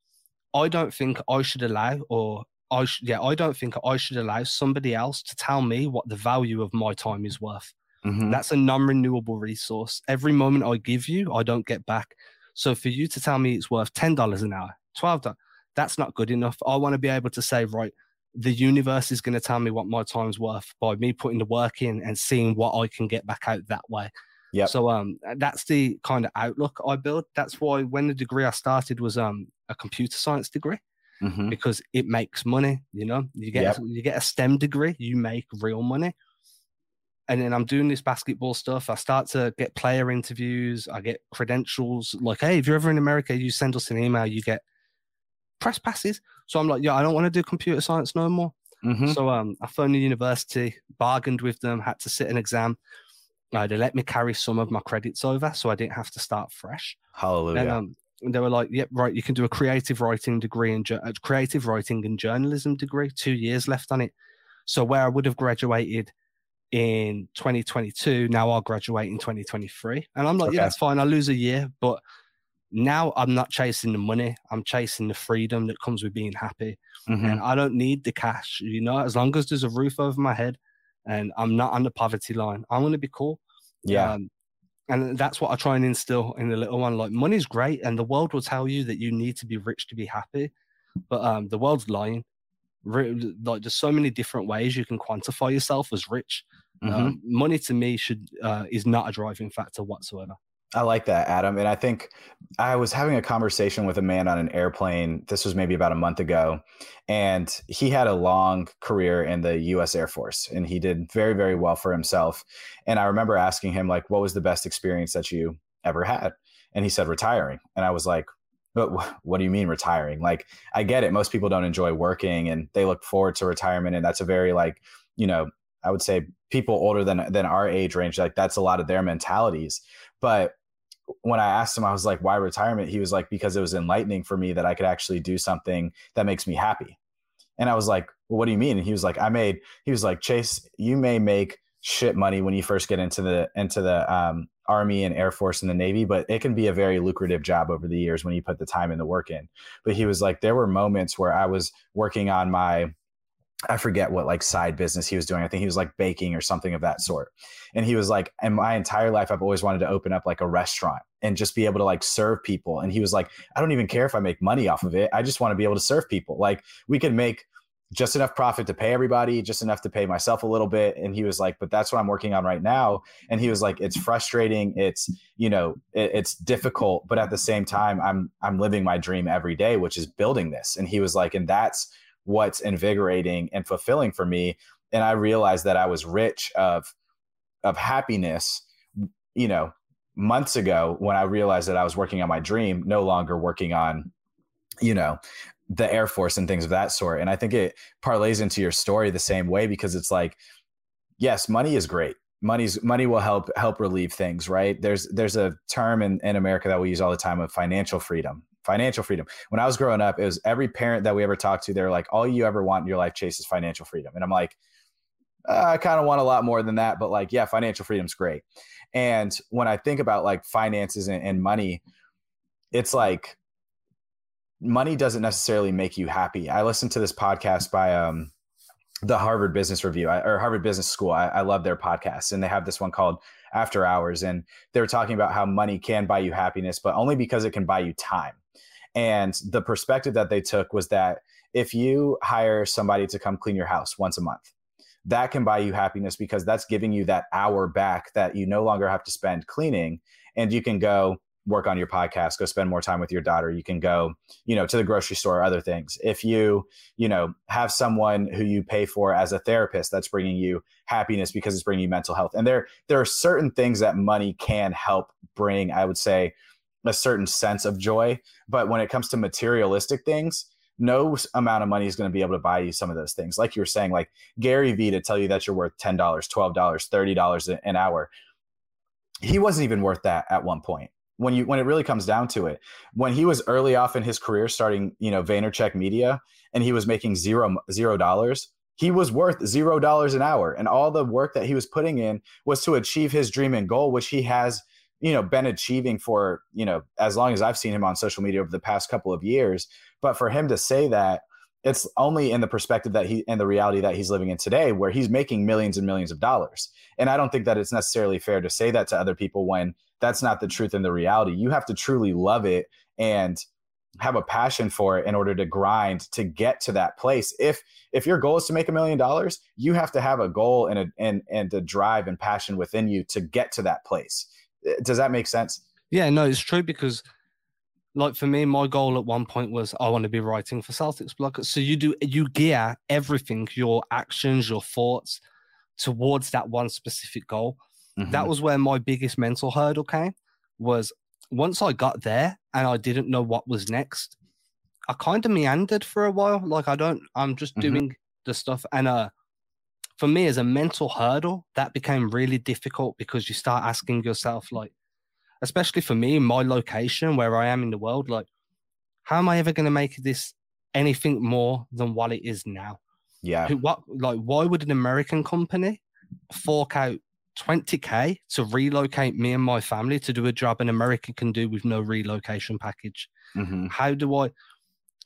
I don't think I should allow, or I sh- yeah, I don't think I should allow somebody else to tell me what the value of my time is worth. Mm-hmm. That's a non-renewable resource. Every moment I give you, I don't get back. So for you to tell me it's worth ten dollars an hour, twelve dollars, that's not good enough. I want to be able to say, right, the universe is going to tell me what my time's worth by me putting the work in and seeing what I can get back out that way. Yeah. So um, that's the kind of outlook I build. That's why when the degree I started was um a computer science degree. Mm-hmm. Because it makes money, you know. You get yep. you get a STEM degree, you make real money and then I'm doing this basketball stuff. I start to get player interviews. I get credentials. Like, hey, if you're ever in America, you send us an email. You get press passes. So I'm like, yeah, I don't want to do computer science no more. Mm-hmm. So um, I phoned the university, bargained with them, had to sit an exam. Uh, they let me carry some of my credits over, so I didn't have to start fresh. Hallelujah. And, um, they were like, "Yep, right. You can do a creative writing degree and ju- creative writing and journalism degree. Two years left on it. So where I would have graduated in 2022. Now I'll graduate in 2023. And I'm like, okay. yeah, that's fine. I lose a year, but now I'm not chasing the money. I'm chasing the freedom that comes with being happy. Mm-hmm. And I don't need the cash, you know, as long as there's a roof over my head and I'm not on the poverty line, I'm to be cool. Yeah. Um, and that's what I try and instill in the little one. Like money's great, and the world will tell you that you need to be rich to be happy, but um, the world's lying like there's so many different ways you can quantify yourself as rich. Mm-hmm. Um, money to me should uh, is not a driving factor whatsoever. I like that, Adam. And I think I was having a conversation with a man on an airplane. This was maybe about a month ago. And he had a long career in the US Air Force and he did very, very well for himself. And I remember asking him, like, what was the best experience that you ever had? And he said, retiring. And I was like, but what do you mean retiring? Like, I get it. Most people don't enjoy working and they look forward to retirement. And that's a very, like, you know, I would say people older than than our age range, like that's a lot of their mentalities. But when I asked him, I was like, why retirement? He was like, because it was enlightening for me that I could actually do something that makes me happy. And I was like, well, what do you mean? And he was like, I made, he was like, Chase, you may make shit money when you first get into the, into the, um, Army and Air Force and the Navy, but it can be a very lucrative job over the years when you put the time and the work in. But he was like, there were moments where I was working on my, I forget what like side business he was doing. I think he was like baking or something of that sort. And he was like, and my entire life, I've always wanted to open up like a restaurant and just be able to like serve people. And he was like, I don't even care if I make money off of it. I just want to be able to serve people. Like we can make just enough profit to pay everybody, just enough to pay myself a little bit. And he was like, but that's what I'm working on right now. And he was like, it's frustrating. It's, you know, it, it's difficult, but at the same time, I'm, I'm living my dream every day, which is building this. And he was like, and that's what's invigorating and fulfilling for me. And I realized that I was rich of, of happiness, you know, months ago when I realized that I was working on my dream, no longer working on, you know, the Air Force and things of that sort. And I think it parlays into your story the same way because it's like, yes, money is great. Money's money will help help relieve things, right? There's there's a term in, in America that we use all the time of financial freedom. Financial freedom. When I was growing up, it was every parent that we ever talked to, they're like, all you ever want in your life, Chase, is financial freedom. And I'm like, uh, I kind of want a lot more than that, but like, yeah, financial freedom's great. And when I think about like finances and, and money, it's like money doesn't necessarily make you happy. I listened to this podcast by um, the Harvard Business Review or Harvard Business School. I, I love their podcast, and they have this one called After Hours, and they were talking about how money can buy you happiness, but only because it can buy you time. And the perspective that they took was that if you hire somebody to come clean your house once a month, that can buy you happiness because that's giving you that hour back that you no longer have to spend cleaning. And you can go work on your podcast go spend more time with your daughter. You can go you know to the grocery store or other things. If you you know have someone who you pay for as a therapist that's bringing you happiness because it's bringing you mental health. And there there are certain things that money can help bring i would say a certain sense of joy but when it comes to materialistic things no amount of money is going to be able to buy you some of those things. Like you were saying like gary vee to tell you that you're worth $10 $12 $30 an hour he wasn't even worth that at one point. When you when it really comes down to it when he was early off in his career starting you know vaynerchuk media and he was making zero zero dollars he was worth zero dollars an hour. And all the work that he was putting in was to achieve his dream and goal which he has you know been achieving for you know as long as i've seen him on social media over the past couple of years but for him to say that it's only in the perspective that he and the reality that he's living in today where he's making millions and millions of dollars and i don't think that it's necessarily fair to say that to other people when that's not the truth and the reality. You have to truly love it and have a passion for it in order to grind to get to that place. If if your goal is to make a million dollars, you have to have a goal and a and and a drive and passion within you to get to that place. Does that make sense? Yeah, no, it's true because like for me, my goal at one point was I want to be writing for CelticsBlog. So you do you gear everything, your actions, your thoughts towards that one specific goal. Mm-hmm. That was where my biggest mental hurdle came. Was once I got there and I didn't know what was next, I kind of meandered for a while. Like I don't, I'm just mm-hmm. doing the stuff. And uh, for me, as a mental hurdle, that became really difficult because you start asking yourself, like, especially for me, my location where I am in the world, like, how am I ever going to make this anything more than what it is now? Yeah. What like why would an American company fork out 20k to relocate me and my family to do a job an American can do with no relocation package. Mm-hmm. How do I?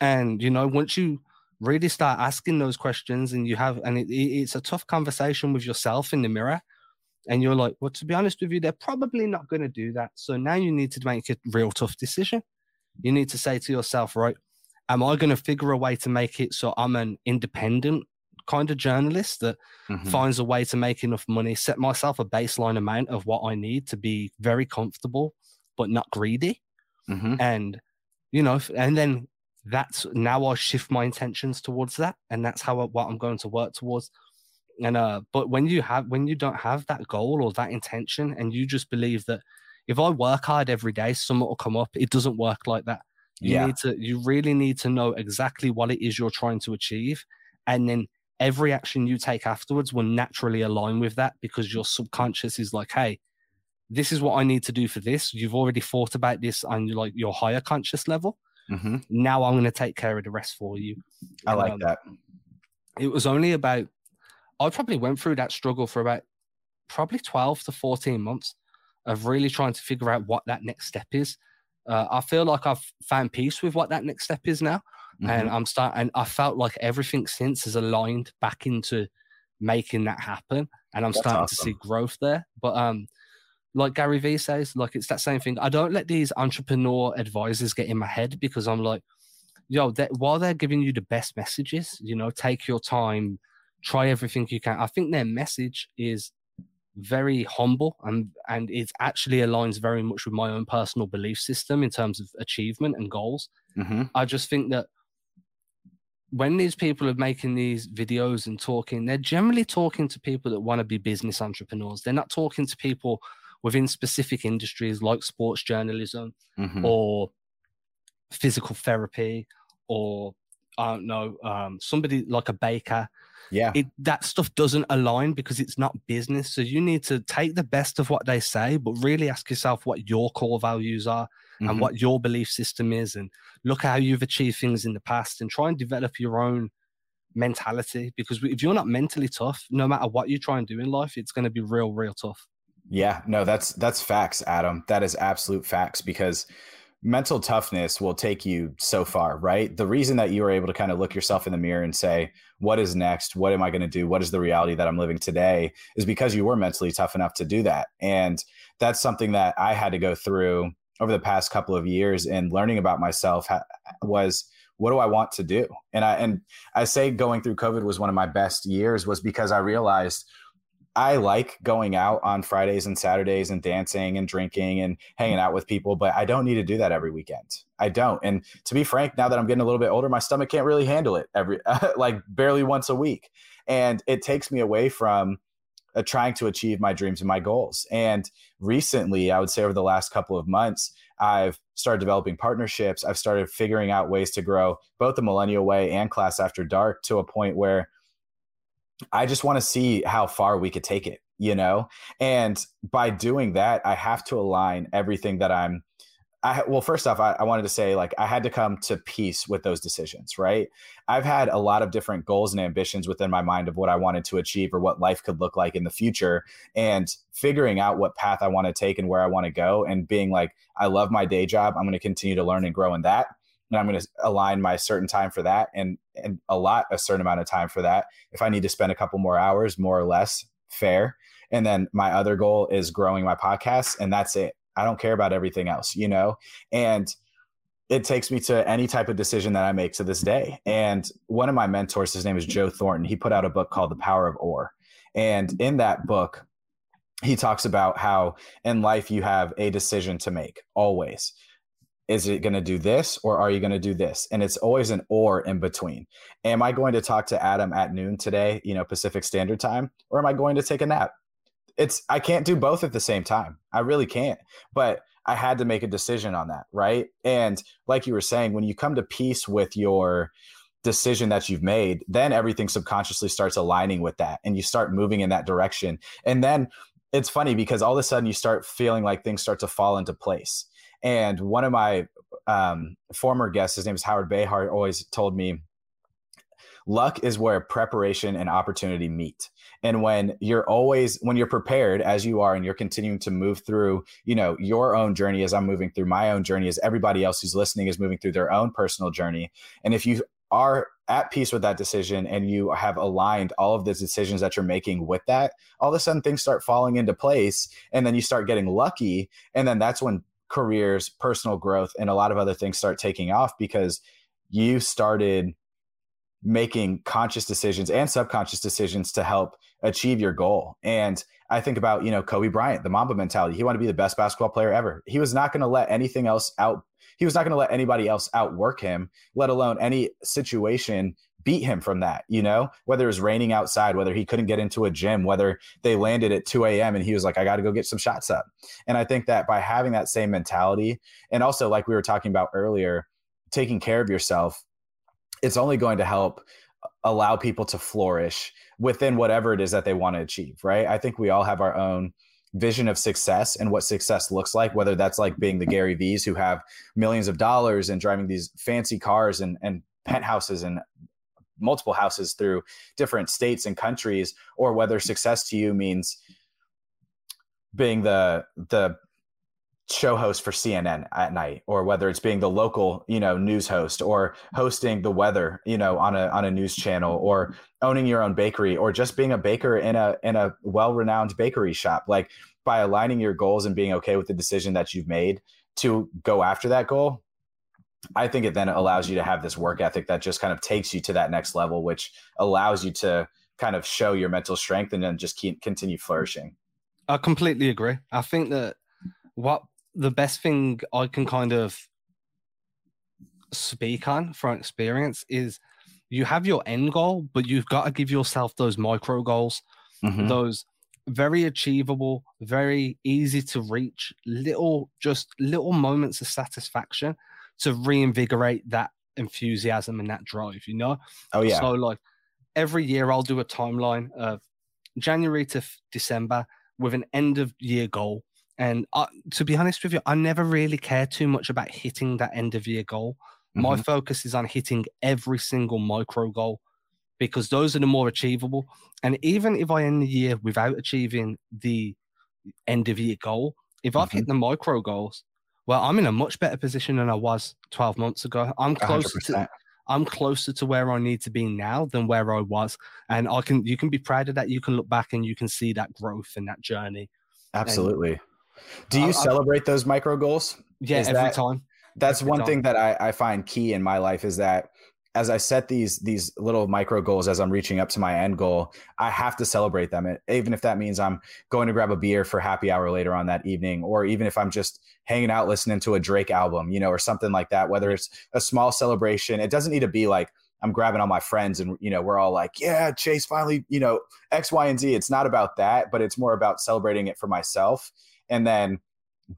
And you know, once you really start asking those questions, and you have, and it, it's a tough conversation with yourself in the mirror, and you're like, well, to be honest with you, they're probably not going to do that. So now you need to make a real tough decision. You need to say to yourself, right, am I going to figure a way to make it so I'm an independent kind of journalist that mm-hmm. finds a way to make enough money, set myself a baseline amount of what I need to be very comfortable, but not greedy. Mm-hmm. And, you know, and then that's now I shift my intentions towards that. And that's how what I'm going to work towards. And, uh, but when you have, when you don't have that goal or that intention and you just believe that if I work hard every day, something will come up, it doesn't work like that. You yeah. need to, you really need to know exactly what it is you're trying to achieve and then every action you take afterwards will naturally align with that because your subconscious is like, hey, this is what I need to do for this. You've already thought about this on like your higher conscious level. Mm-hmm. Now I'm going to take care of the rest for you. I like um, that. It was only about, I probably went through that struggle for about probably 12 to 14 months of really trying to figure out what that next step is. Uh, I feel like I've found peace with what that next step is now. Mm-hmm. And I'm starting, and I felt like everything since has aligned back into making that happen. And I'm That's starting awesome. to see growth there. But, um, like Gary Vee says, like it's that same thing. I don't let these entrepreneur advisors get in my head because I'm like, yo, while they're giving you the best messages, you know, take your time, try everything you can. I think their message is very humble and and it actually aligns very much with my own personal belief system in terms of achievement and goals. Mm-hmm. I just think that when these people are making these videos and talking, they're generally talking to people that want to be business entrepreneurs. They're not talking to people within specific industries like sports journalism mm-hmm. or physical therapy or I don't know, um, somebody like a baker. Yeah. It, that stuff doesn't align because it's not business. So you need to take the best of what they say, but really ask yourself what your core values are mm-hmm. and what your belief system is and look at how you've achieved things in the past and try and develop your own mentality because if you're not mentally tough, no matter what you try and do in life, it's going to be real, real tough. Yeah, no, that's that's facts, Adam. That is absolute facts because mental toughness will take you so far, right? The reason that you are able to kind of look yourself in the mirror and say, what is next? What am I going to do? What is the reality that I'm living today? Is because you were mentally tough enough to do that. And that's something that I had to go through over the past couple of years and learning about myself was what do I want to do? And I and I say going through COVID was one of my best years was because I realized I like going out on Fridays and Saturdays and dancing and drinking and hanging out with people, but I don't need to do that every weekend. I don't. And to be frank, now that I'm getting a little bit older, my stomach can't really handle it every like barely once a week. And it takes me away from uh, trying to achieve my dreams and my goals. And recently, I would say over the last couple of months, I've started developing partnerships. I've started figuring out ways to grow both the Millennial Way and Class After Dark to a point where I just want to see how far we could take it, you know? And by doing that, I have to align everything that I'm I well, first off, I, I, wanted to say like I had to come to peace with those decisions, right? I've had a lot of different goals and ambitions within my mind of what I wanted to achieve or what life could look like in the future, and figuring out what path I want to take and where I want to go, and being like, I love my day job. I'm going to continue to learn and grow in that, and I'm going to align my certain time for that, and and a lot a certain amount of time for that. If I need to spend a couple more hours, more or less, fair. And then my other goal is growing my podcast, and that's it I don't care about everything else, you know? And it takes me to any type of decision that I make to this day. And one of my mentors, his name is Joe Thornton, he put out a book called The Power of Or. And in that book, he talks about how in life you have a decision to make always. Is it going to do this or are you going to do this? And it's always an or in between. Am I going to talk to Adam at noon today, you know, Pacific Standard Time, or am I going to take a nap? it's I can't do both at the same time. I really can't. But I had to make a decision on that, right? And like you were saying, when you come to peace with your decision that you've made, then everything subconsciously starts aligning with that and you start moving in that direction. And then it's funny because all of a sudden you start feeling like things start to fall into place. And one of my um, former guests, his name is Howard Behar, always told me luck is where preparation and opportunity meet. And when you're always when you're prepared as you are and you're continuing to move through you know your own journey as i'm moving through my own journey as everybody else who's listening is moving through their own personal journey and if you are at peace with that decision and you have aligned all of the decisions that you're making with that all of a sudden things start falling into place and then you start getting lucky and then that's when careers personal growth and a lot of other things start taking off because you started making conscious decisions and subconscious decisions to help achieve your goal. And I think about, you know, Kobe Bryant, the Mamba mentality. He wanted to be the best basketball player ever. He was not going to let anything else out. He was not going to let anybody else outwork him, let alone any situation beat him from that, you know, whether it was raining outside, whether he couldn't get into a gym, whether they landed at 2 a.m. and he was like, I got to go get some shots up. And I think that by having that same mentality, and also like we were talking about earlier, taking care of yourself, it's only going to help allow people to flourish within whatever it is that they want to achieve, right? I think we all have our own vision of success and what success looks like, whether that's like being the Gary Vee's who have millions of dollars and driving these fancy cars and, and penthouses and multiple houses through different states and countries, or whether success to you means being the the show host for CNN at night, or whether it's being the local, you know, news host, or hosting the weather, you know, on a on a news channel, or owning your own bakery, or just being a baker in a in a well renowned bakery shop. Like by aligning your goals and being okay with the decision that you've made to go after that goal, I think it then allows you to have this work ethic that just kind of takes you to that next level, which allows you to kind of show your mental strength and then just keep continue flourishing. I completely agree. I think that what the best thing I can kind of speak on from experience is you have your end goal, but you've got to give yourself those micro goals, mm-hmm. those very achievable, very easy to reach little, just little moments of satisfaction to reinvigorate that enthusiasm and that drive, you know? Oh, yeah. So, like, every year I'll do a timeline of January to December with an end of year goal and uh, to be honest with you, I never really care too much about hitting that end of year goal. Mm-hmm. My focus is on hitting every single micro goal because those are the more achievable. And even if I end the year without achieving the end of year goal, if I've hit Mm-hmm. the micro goals, well, I'm in a much better position than I was 12 months ago. I'm closer to 100%. I'm closer to where I need to be now than where I was. And I can you can be proud of that. You can look back and you can see that growth and that journey. Absolutely. Do you celebrate those micro goals? Yeah, Is every that- time. That's Every one time. thing that I, I find key in my life is that as I set these these little micro goals as I'm reaching up to my end goal, I have to celebrate them. And Even if that means I'm going to grab a beer for happy hour later on that evening, or even if I'm just hanging out listening to a Drake album, you know, or something like that. Whether it's a small celebration, it doesn't need to be like I'm grabbing all my friends and you know we're all like, yeah, Chase finally, you know, X, Y, and Z. It's not about that, but it's more about celebrating it for myself, and then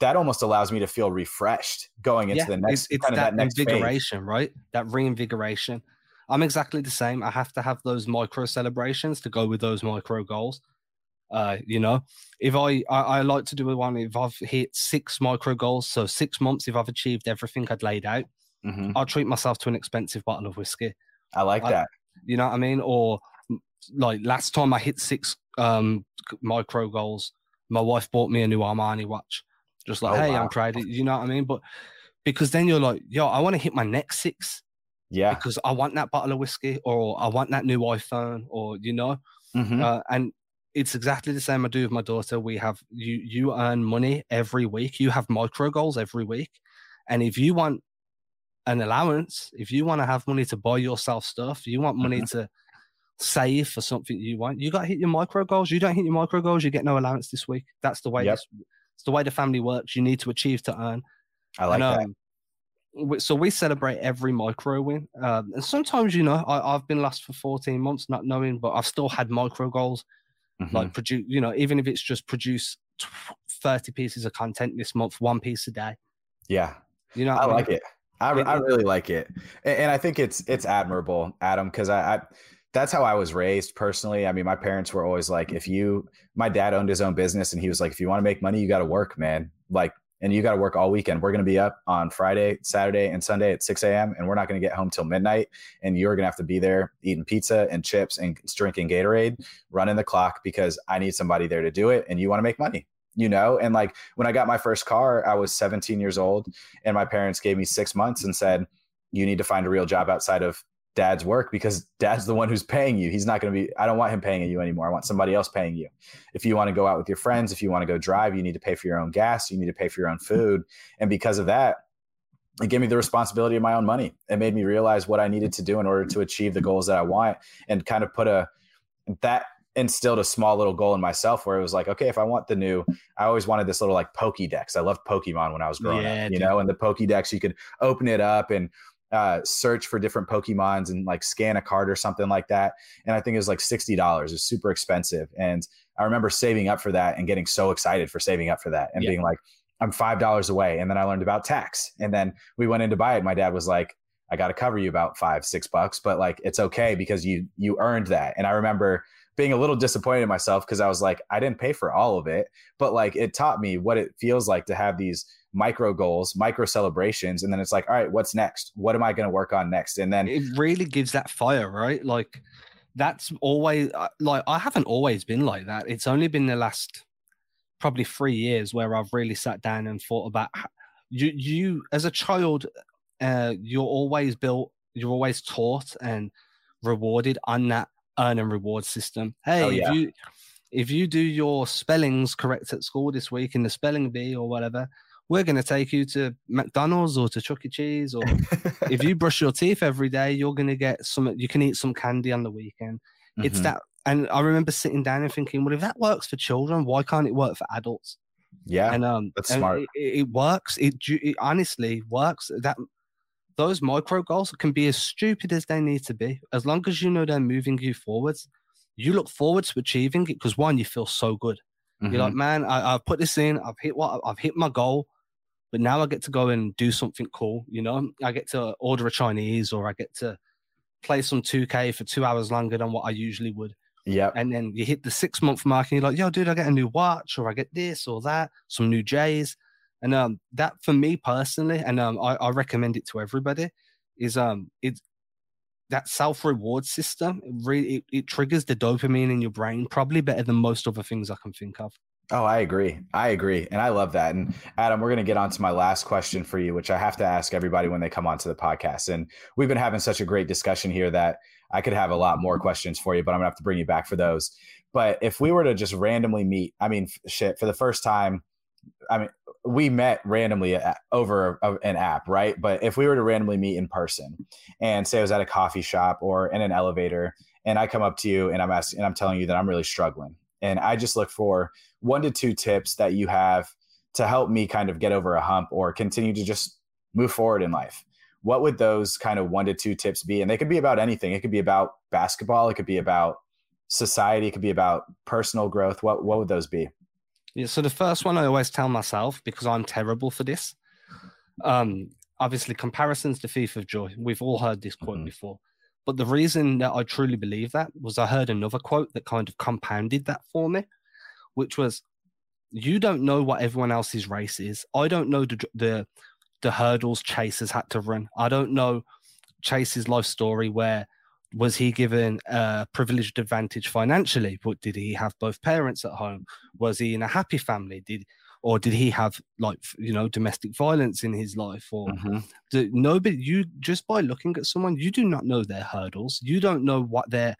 that almost allows me to feel refreshed going into the next it's, it's kind of that, that next phase. invigoration, right? That reinvigoration. I'm exactly the same. I have to have those micro celebrations to go with those micro goals. Uh, you know, if I, I I like to do one if I've hit six micro goals, so six months, if I've achieved everything I'd laid out, Mhm. I'll treat myself to an expensive bottle of whiskey. I like I- that. You know what I mean? Or like last time I hit six um micro goals, my wife bought me a new Armani watch. Just like, Oh, hey, wow. I'm proud. you know what I mean? But because then you're like, yo, I want to hit my next six Yeah. because I want that bottle of whiskey or I want that new iPhone or you know, Mhm. uh, and it's exactly the same I do with my daughter. We have you you earn money every week. You have micro goals every week, and if you want an allowance, if you want to have money to buy yourself stuff, you want money to save for something you want. You got to hit your micro goals. You don't hit your micro goals, you get no allowance this week. That's the way. Yep. This, it's the way the family works. You need to achieve to earn. I like And, that. um, we- so we celebrate every micro win. Um, and sometimes, you know, I, I've been lost for 14 months not knowing, but I've still had micro goals. Mhm. Like produce, you know, even if it's just produce 30 pieces of content this month, one piece a day. yeah. You know, I what like it. I, I really like it, and, and I think it's it's admirable, Adam, because I, I that's how I was raised personally. I mean, my parents were always like, if you, my dad owned his own business, and he was like, if you want to make money, you got to work, man. Like, and you got to work all weekend. We're going to be up on Friday, Saturday, and Sunday at 6 a.m., and we're not going to get home till midnight. And you're going to have to be there eating pizza and chips and drinking Gatorade, running the clock because I need somebody there to do it, and you want to make money. You know, and like when I got my first car, I was 17 years old, and my parents gave me six months and said, "You need to find a real job outside of dad's work because dad's the one who's paying you. He's not going to be, I don't want him paying you anymore. I want somebody else paying you. If you want to go out with your friends, if you want to go drive, you need to pay for your own gas, you need to pay for your own food. And because of that, it gave me the responsibility of my own money. It made me realize what I needed to do in order to achieve the goals that I want and kind of put a, that instilled a small little goal in myself where it was like, okay, if I want the new, I always wanted this little like Pokédex. I loved Pokemon when I was growing Yeah, up, you dude. know, and the Pokédex, you could open it up and uh, search for different Pokemons and like scan a card or something like that. And I think it was like $60. It was super expensive. And I remember saving up for that and getting so excited for saving up for that and Yeah. being like, I'm $5 away. And then I learned about tax. And then we went in to buy it. My dad was like, I got to cover you about five, six bucks, but like, it's okay because you, you earned that. And I remember being a little disappointed in myself because I was like, I didn't pay for all of it, but like it taught me what it feels like to have these micro goals, micro celebrations. And then it's like, all right, what's next? What am I going to work on next? And then, it really gives that fire, right? Like that's always uh, like I haven't always been like that. It's only been the last probably three years where I've really sat down and thought about you. You as a child, uh, you're always built, you're always taught and rewarded on that earn and reward system. Hey, Oh, yeah. if you if you do your spellings correct at school this week in the spelling bee or whatever, we're going to take you to McDonald's or to Chuck E. Cheese or if you brush your teeth every day, you're gonna get some. You can eat some candy on the weekend. It's Mhm. that, and I remember sitting down and thinking, well, if that works for children, why can't it work for adults? yeah, and um, that's and smart. It, it works. It, it honestly works. That those micro goals can be as stupid as they need to be, as long as you know they're moving you forwards. You look forward to achieving it because one, you feel so good. You're Mhm. like, man, I, I've put this in. I've hit what I've hit my goal, but now I get to go and do something cool. You know, I get to order a Chinese or I get to play some 2K for two hours longer than what I usually would. Yeah. And then you hit the six month mark and you're like, yo, dude, I get a new watch or I get this or that, some new J's. And um, that for me personally, and um, I, I recommend it to everybody, is um, it's that self reward system really it, it triggers the dopamine in your brain probably better than most other things I can think of. Oh, I agree. I agree. And I love that. And Adam, we're going to get on to my last question for you, which I have to ask everybody when they come onto the podcast. And we've been having such a great discussion here that I could have a lot more mm-hmm. questions for you, but I'm going to have to bring you back for those. But if we were to just randomly meet, I mean, shit, for the first time, I mean, we met randomly over an app, right? But if we were to randomly meet in person and say I was at a coffee shop or in an elevator and I come up to you and I'm asking and I'm telling you that I'm really struggling and I just look for one to two tips that you have to help me kind of get over a hump or continue to just move forward in life. What would those kind of one to two tips be? And they could be about anything. It could be about basketball, it could be about society, it could be about personal growth. What what would those be? Yeah, so the first one I always tell myself because I'm terrible for this. Um, obviously, comparisons the thief of joy. We've all heard this quote mm-hmm. before. But the reason that I truly believe that was I heard another quote that kind of compounded that for me, which was, "You don't know what everyone else's race is. I don't know the the, the hurdles Chase has had to run. I don't know Chase's life story where was he given a privileged advantage financially but did he have both parents at home was he in a happy family did or did he have like you know domestic violence in his life or mm-hmm. do, nobody you just by looking at someone you do not know their hurdles you don't know what their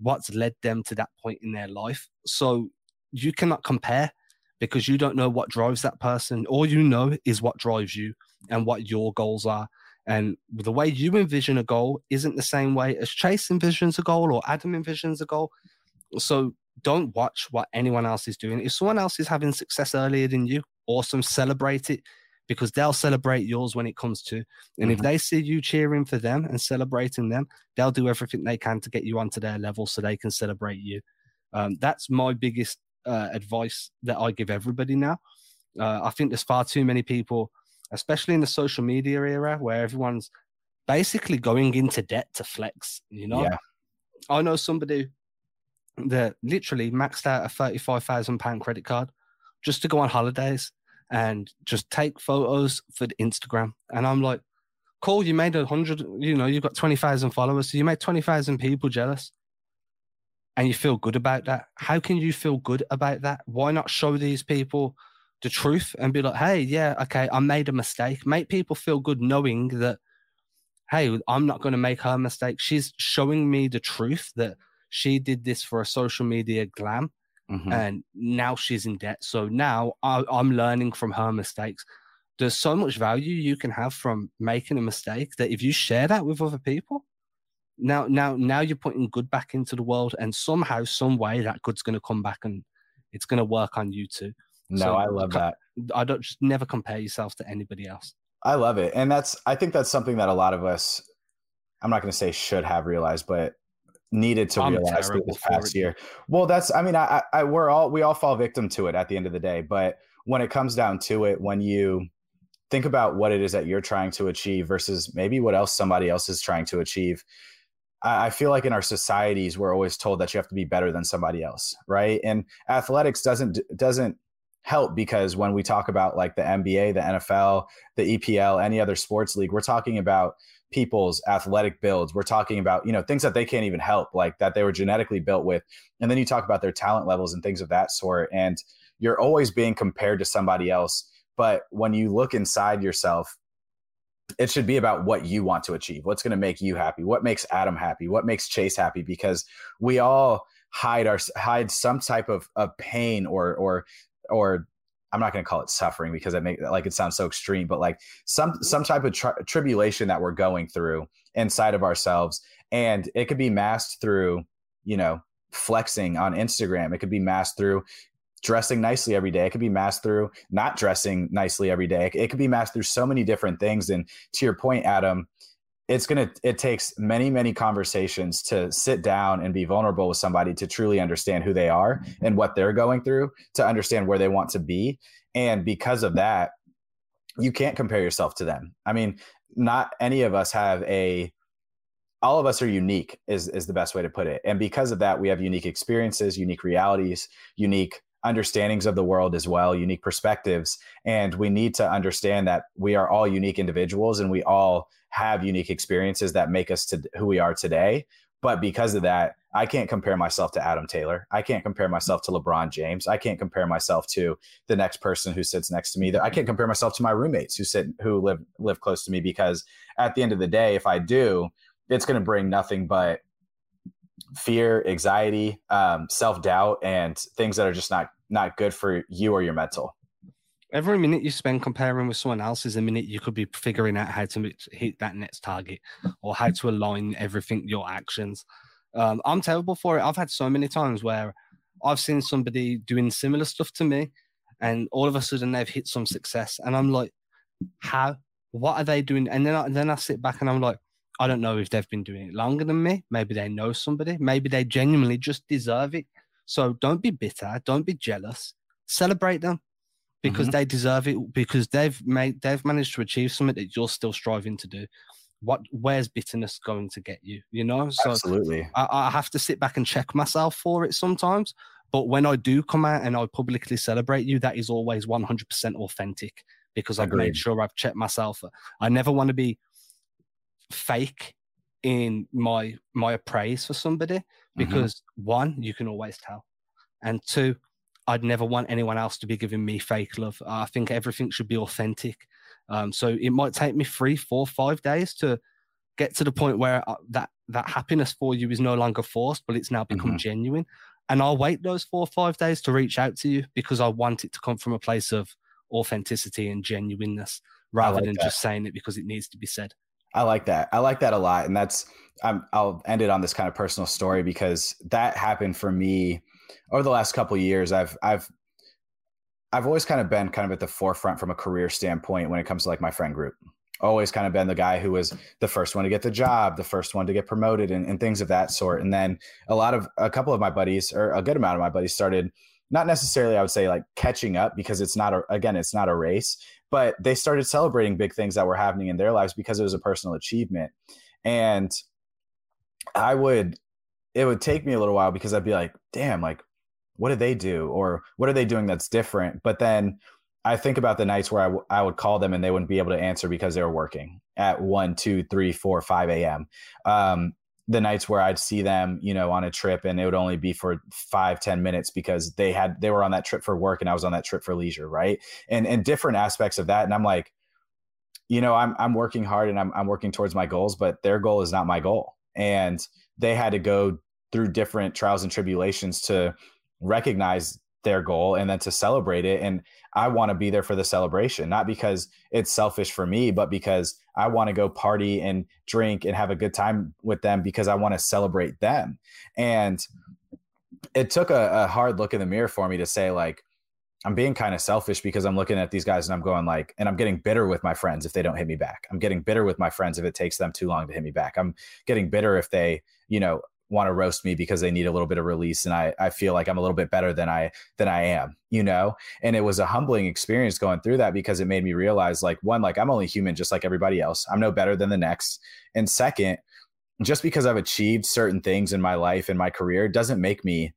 what's led them to that point in their life so you cannot compare because you don't know what drives that person all you know is what drives you and what your goals are and the way you envision a goal isn't the same way as Chase envisions a goal or Adam envisions a goal. So don't watch what anyone else is doing. If someone else is having success earlier than you, awesome, celebrate it because they'll celebrate yours when it comes to. And mm-hmm. if they see you cheering for them and celebrating them, they'll do everything they can to get you onto their level so they can celebrate you. Um, that's my biggest uh, advice that I give everybody now. Uh, I think there's far too many people especially in the social media era where everyone's basically going into debt to flex. You know, yeah. I know somebody that literally maxed out a thirty-five thousand pound credit card just to go on holidays and just take photos for Instagram. And I'm like, cool, you made a hundred, you know, you've got 20,000 followers. So you made 20,000 people jealous and you feel good about that. How can you feel good about that? Why not show these people the truth and be like, hey, yeah, okay, I made a mistake. Make people feel good knowing that, hey, I'm not going to make her mistake. She's showing me the truth that she did this for a social media glam mm-hmm. and now she's in debt. So now I, I'm learning from her mistakes. There's so much value you can have from making a mistake that if you share that with other people, now now now you're putting good back into the world and somehow some way that good's going to come back and it's going to work on you too no, so I love that. I don't just never compare yourself to anybody else. I love it. And that's I think that's something that a lot of us I'm not going to say should have realized, but needed to I'm realize this past year. Well, that's I mean, I, I we're all we all fall victim to it at the end of the day. But when it comes down to it, when you think about what it is that you're trying to achieve versus maybe what else somebody else is trying to achieve. I feel like in our societies, we're always told that you have to be better than somebody else, right? And athletics doesn't doesn't help because when we talk about like the NBA, the NFL, the EPL, any other sports league, we're talking about people's athletic builds. We're talking about, you know, things that they can't even help, like that they were genetically built with. And then you talk about their talent levels and things of that sort. And you're always being compared to somebody else. But when you look inside yourself, it should be about what you want to achieve. What's going to make you happy? What makes Adam happy? What makes Chase happy? Because we all hide our hide some type of, of pain or or or I'm not going to call it suffering because it make like it sounds so extreme, but like some mm-hmm. some type of tri- tribulation that we're going through inside of ourselves, and it could be masked through, you know, flexing on Instagram. It could be masked through dressing nicely every day. It could be masked through not dressing nicely every day. It could be masked through so many different things. And to your point, Adam, it's to it takes many many conversations to sit down and be vulnerable with somebody to truly understand who they are and what they're going through to understand where they want to be. And because of that you can't compare yourself to them. I mean not any of us have a all of us are unique is is the best way to put it. And because of that we have unique experiences unique realities unique understandings of the world as well, unique perspectives. And we need to understand that we are all unique individuals and we all have unique experiences that make us to who we are today. But because of that, I can't compare myself to Adam Taylor. I can't compare myself to LeBron James. I can't compare myself to the next person who sits next to me. I can't compare myself to my roommates who sit who live live close to me because at the end of the day, if I do, it's going to bring nothing but fear, anxiety, um, self doubt, and things that are just not not good for you or your mental. Every minute you spend comparing with someone else is a minute you could be figuring out how to hit that next target or how to align everything your actions. Um, I'm terrible for it. I've had so many times where I've seen somebody doing similar stuff to me, and all of a sudden they've hit some success, and I'm like, how? What are they doing? And then I, then I sit back and I'm like, I don't know if they've been doing it longer than me. Maybe they know somebody. Maybe they genuinely just deserve it. So don't be bitter. Don't be jealous. Celebrate them because mm-hmm. they deserve it. Because they've made they've managed to achieve something that you're still striving to do. What where's bitterness going to get you? You know. So Absolutely. I, I have to sit back and check myself for it sometimes. But when I do come out and I publicly celebrate you, that is always 100% authentic because I've Agreed. made sure I've checked myself. I never want to be fake in my my praise for somebody mm-hmm. because mm-hmm. one, you can always tell, and two, I'd never want anyone else to be giving me fake love. I think everything should be authentic. Um, so it might take me three, four, five days to get to the point where uh, that that happiness for you is no longer forced, but it's now become mm-hmm. genuine. And I'll wait those four or five days to reach out to you because I want it to come from a place of authenticity and genuineness rather like than that. just saying it because it needs to be said. I like that. I like that a lot. And that's, i will end it on this kind of personal story because that happened for me over the last couple years. I've, I've, I've always kind of been kind of at the forefront from a career standpoint when it comes to like my friend group. Always kind of been the guy who was the first one to get the job, the first one to get promoted, and, and things of that sort. And then a lot of a couple of my buddies, or a good amount of my buddies, started not necessarily I would say like catching up because it's not a again it's not a race, but they started celebrating big things that were happening in their lives because it was a personal achievement. And I would it would take me a little while because I'd be like, damn, like what did they do or what are they doing that's different? But then I think about the nights where I, w- I would call them and they wouldn't be able to answer because they were working at 1, 2, 3, 4, 5 a.m. Um, the nights where I'd see them, you know, on a trip and it would only be for five, ten minutes because they had they were on that trip for work and I was on that trip for leisure, right? And and different aspects of that. And I'm like, you know, I'm I'm working hard and I'm I'm working towards my goals, but their goal is not my goal. And they had to go through different trials and tribulations to recognize their goal and then to celebrate it. And I want to be there for the celebration, not because it's selfish for me, but because I want to go party and drink and have a good time with them because I want to celebrate them. And it took a, a hard look in the mirror for me to say, like, I'm being kind of selfish because I'm looking at these guys and I'm going like, and I'm getting bitter with my friends if they don't hit me back. I'm getting bitter with my friends if it takes them too long to hit me back. I'm getting bitter if they, you know, want to roast me because they need a little bit of release and I, I feel like I'm a little bit better than I than I am, you know? And it was a humbling experience going through that because it made me realize like one, like I'm only human just like everybody else. I'm no better than the next. And second, just because I've achieved certain things in my life and my career doesn't make me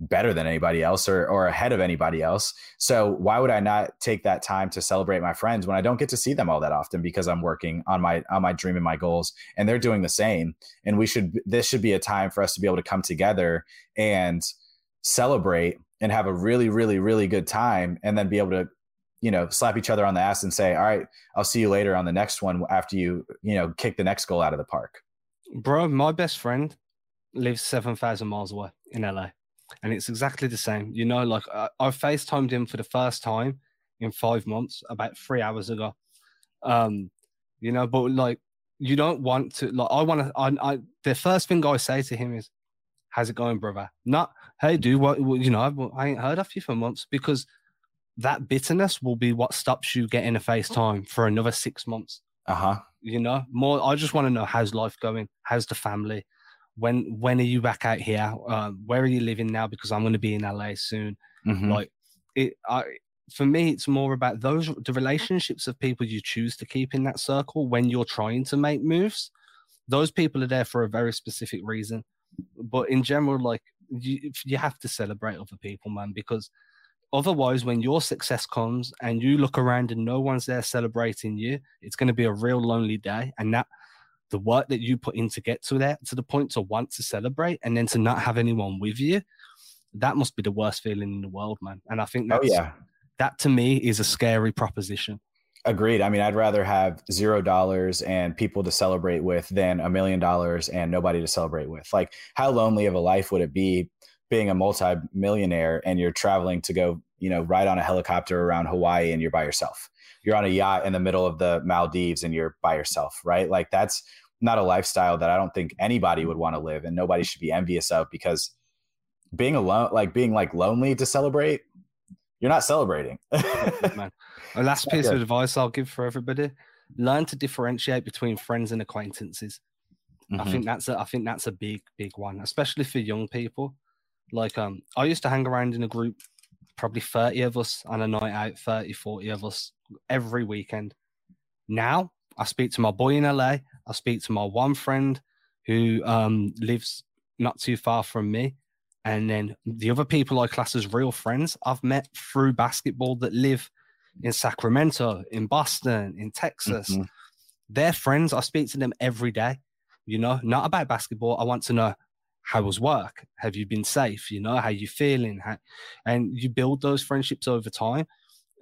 better than anybody else or, or ahead of anybody else. So why would I not take that time to celebrate my friends when I don't get to see them all that often because I'm working on my on my dream and my goals and they're doing the same. And we should this should be a time for us to be able to come together and celebrate and have a really, really, really good time and then be able to you know slap each other on the ass and say all right i'll see you later on the next one after you you know kick the next goal out of the park bro my best friend lives 7000 miles away in la and it's exactly the same. You know, like I, I FaceTimed him for the first time in five months about three hours ago. Um, you know, but like you don't want to like I want to. I, I the first thing I say to him is, "How's it going, brother?" Not, "Hey, dude, what, what you know? I ain't heard of you for months," because that bitterness will be what stops you getting a FaceTime for another six months. Uh huh. You know, more. I just want to know how's life going, how's the family, when when are you back out here? Uh, where are you living now? Because I'm going to be in LA soon. Mm-hmm. Like it, I, for me, it's more about those the relationships of people you choose to keep in that circle when you're trying to make moves. Those people are there for a very specific reason. but in general, like you, you have to celebrate other people, man, because otherwise, when your success comes and you look around and no one's there celebrating you, it's going to be a real lonely day. And that the work that you put in to get to there, to the point to want to celebrate, and then to not have anyone with you, that must be the worst feeling in the world, man. And I think oh, that's, oh, yeah. that to me is a scary proposition. Agreed. I mean, I'd rather have zero dollars and people to celebrate with than a million dollars and nobody to celebrate with. Like, how lonely of a life would it be being a multi-millionaire and you're traveling to go, you know, ride on a helicopter around Hawaii and you're by yourself? You're on a yacht in the middle of the Maldives and you're by yourself, right? Like, that's not a lifestyle that I don't think anybody would want to live and nobody should be envious of because being alone, like being like lonely to celebrate, you're not celebrating. Man. A last piece of advice I'll give for everybody: learn to differentiate between friends and acquaintances. Mm-hmm. I think that's a I think that's a big big one, especially for young people. Like um, I used to hang around in a group, probably thirty of us on a night out, 30, 40 of us every weekend. Now I speak to my boy in LA. I speak to my one friend who um, lives not too far from me. And then the other people I class as real friends I've met through basketball that live in Sacramento, in Boston, in Texas. Mm-hmm. They're friends. I speak to them every day. You know, not about basketball. I want to know how was work? Have you been safe? You know, how you feeling? How, and you build those friendships over time.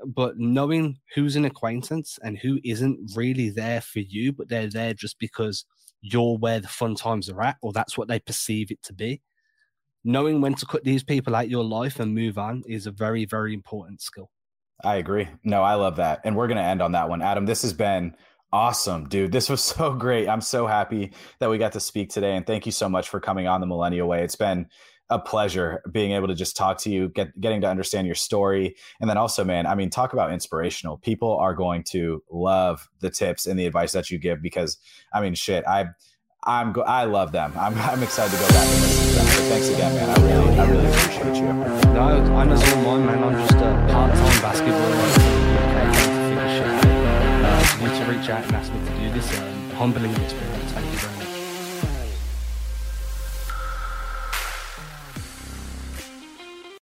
But knowing who's an acquaintance and who isn't really there for you, but they're there just because you're where the fun times are at, or that's what they perceive it to be knowing when to cut these people out your life and move on is a very, very important skill. I agree. No, I love that. And we're going to end on that one. Adam, this has been awesome, dude. This was so great. I'm so happy that we got to speak today. And thank you so much for coming on the Millennial Way. It's been a pleasure being able to just talk to you, get, getting to understand your story. And then also, man, I mean, talk about inspirational. People are going to love the tips and the advice that you give because, I mean, shit, I, I'm go- I love them. I'm, I'm excited to go back and listen to them. So thanks again, man. I really I really appreciate you. No, I'm as all mine, man. I'm just a part-time basketball player. Uh, for you to reach out and ask me to do this, um, humbling experience. Thank you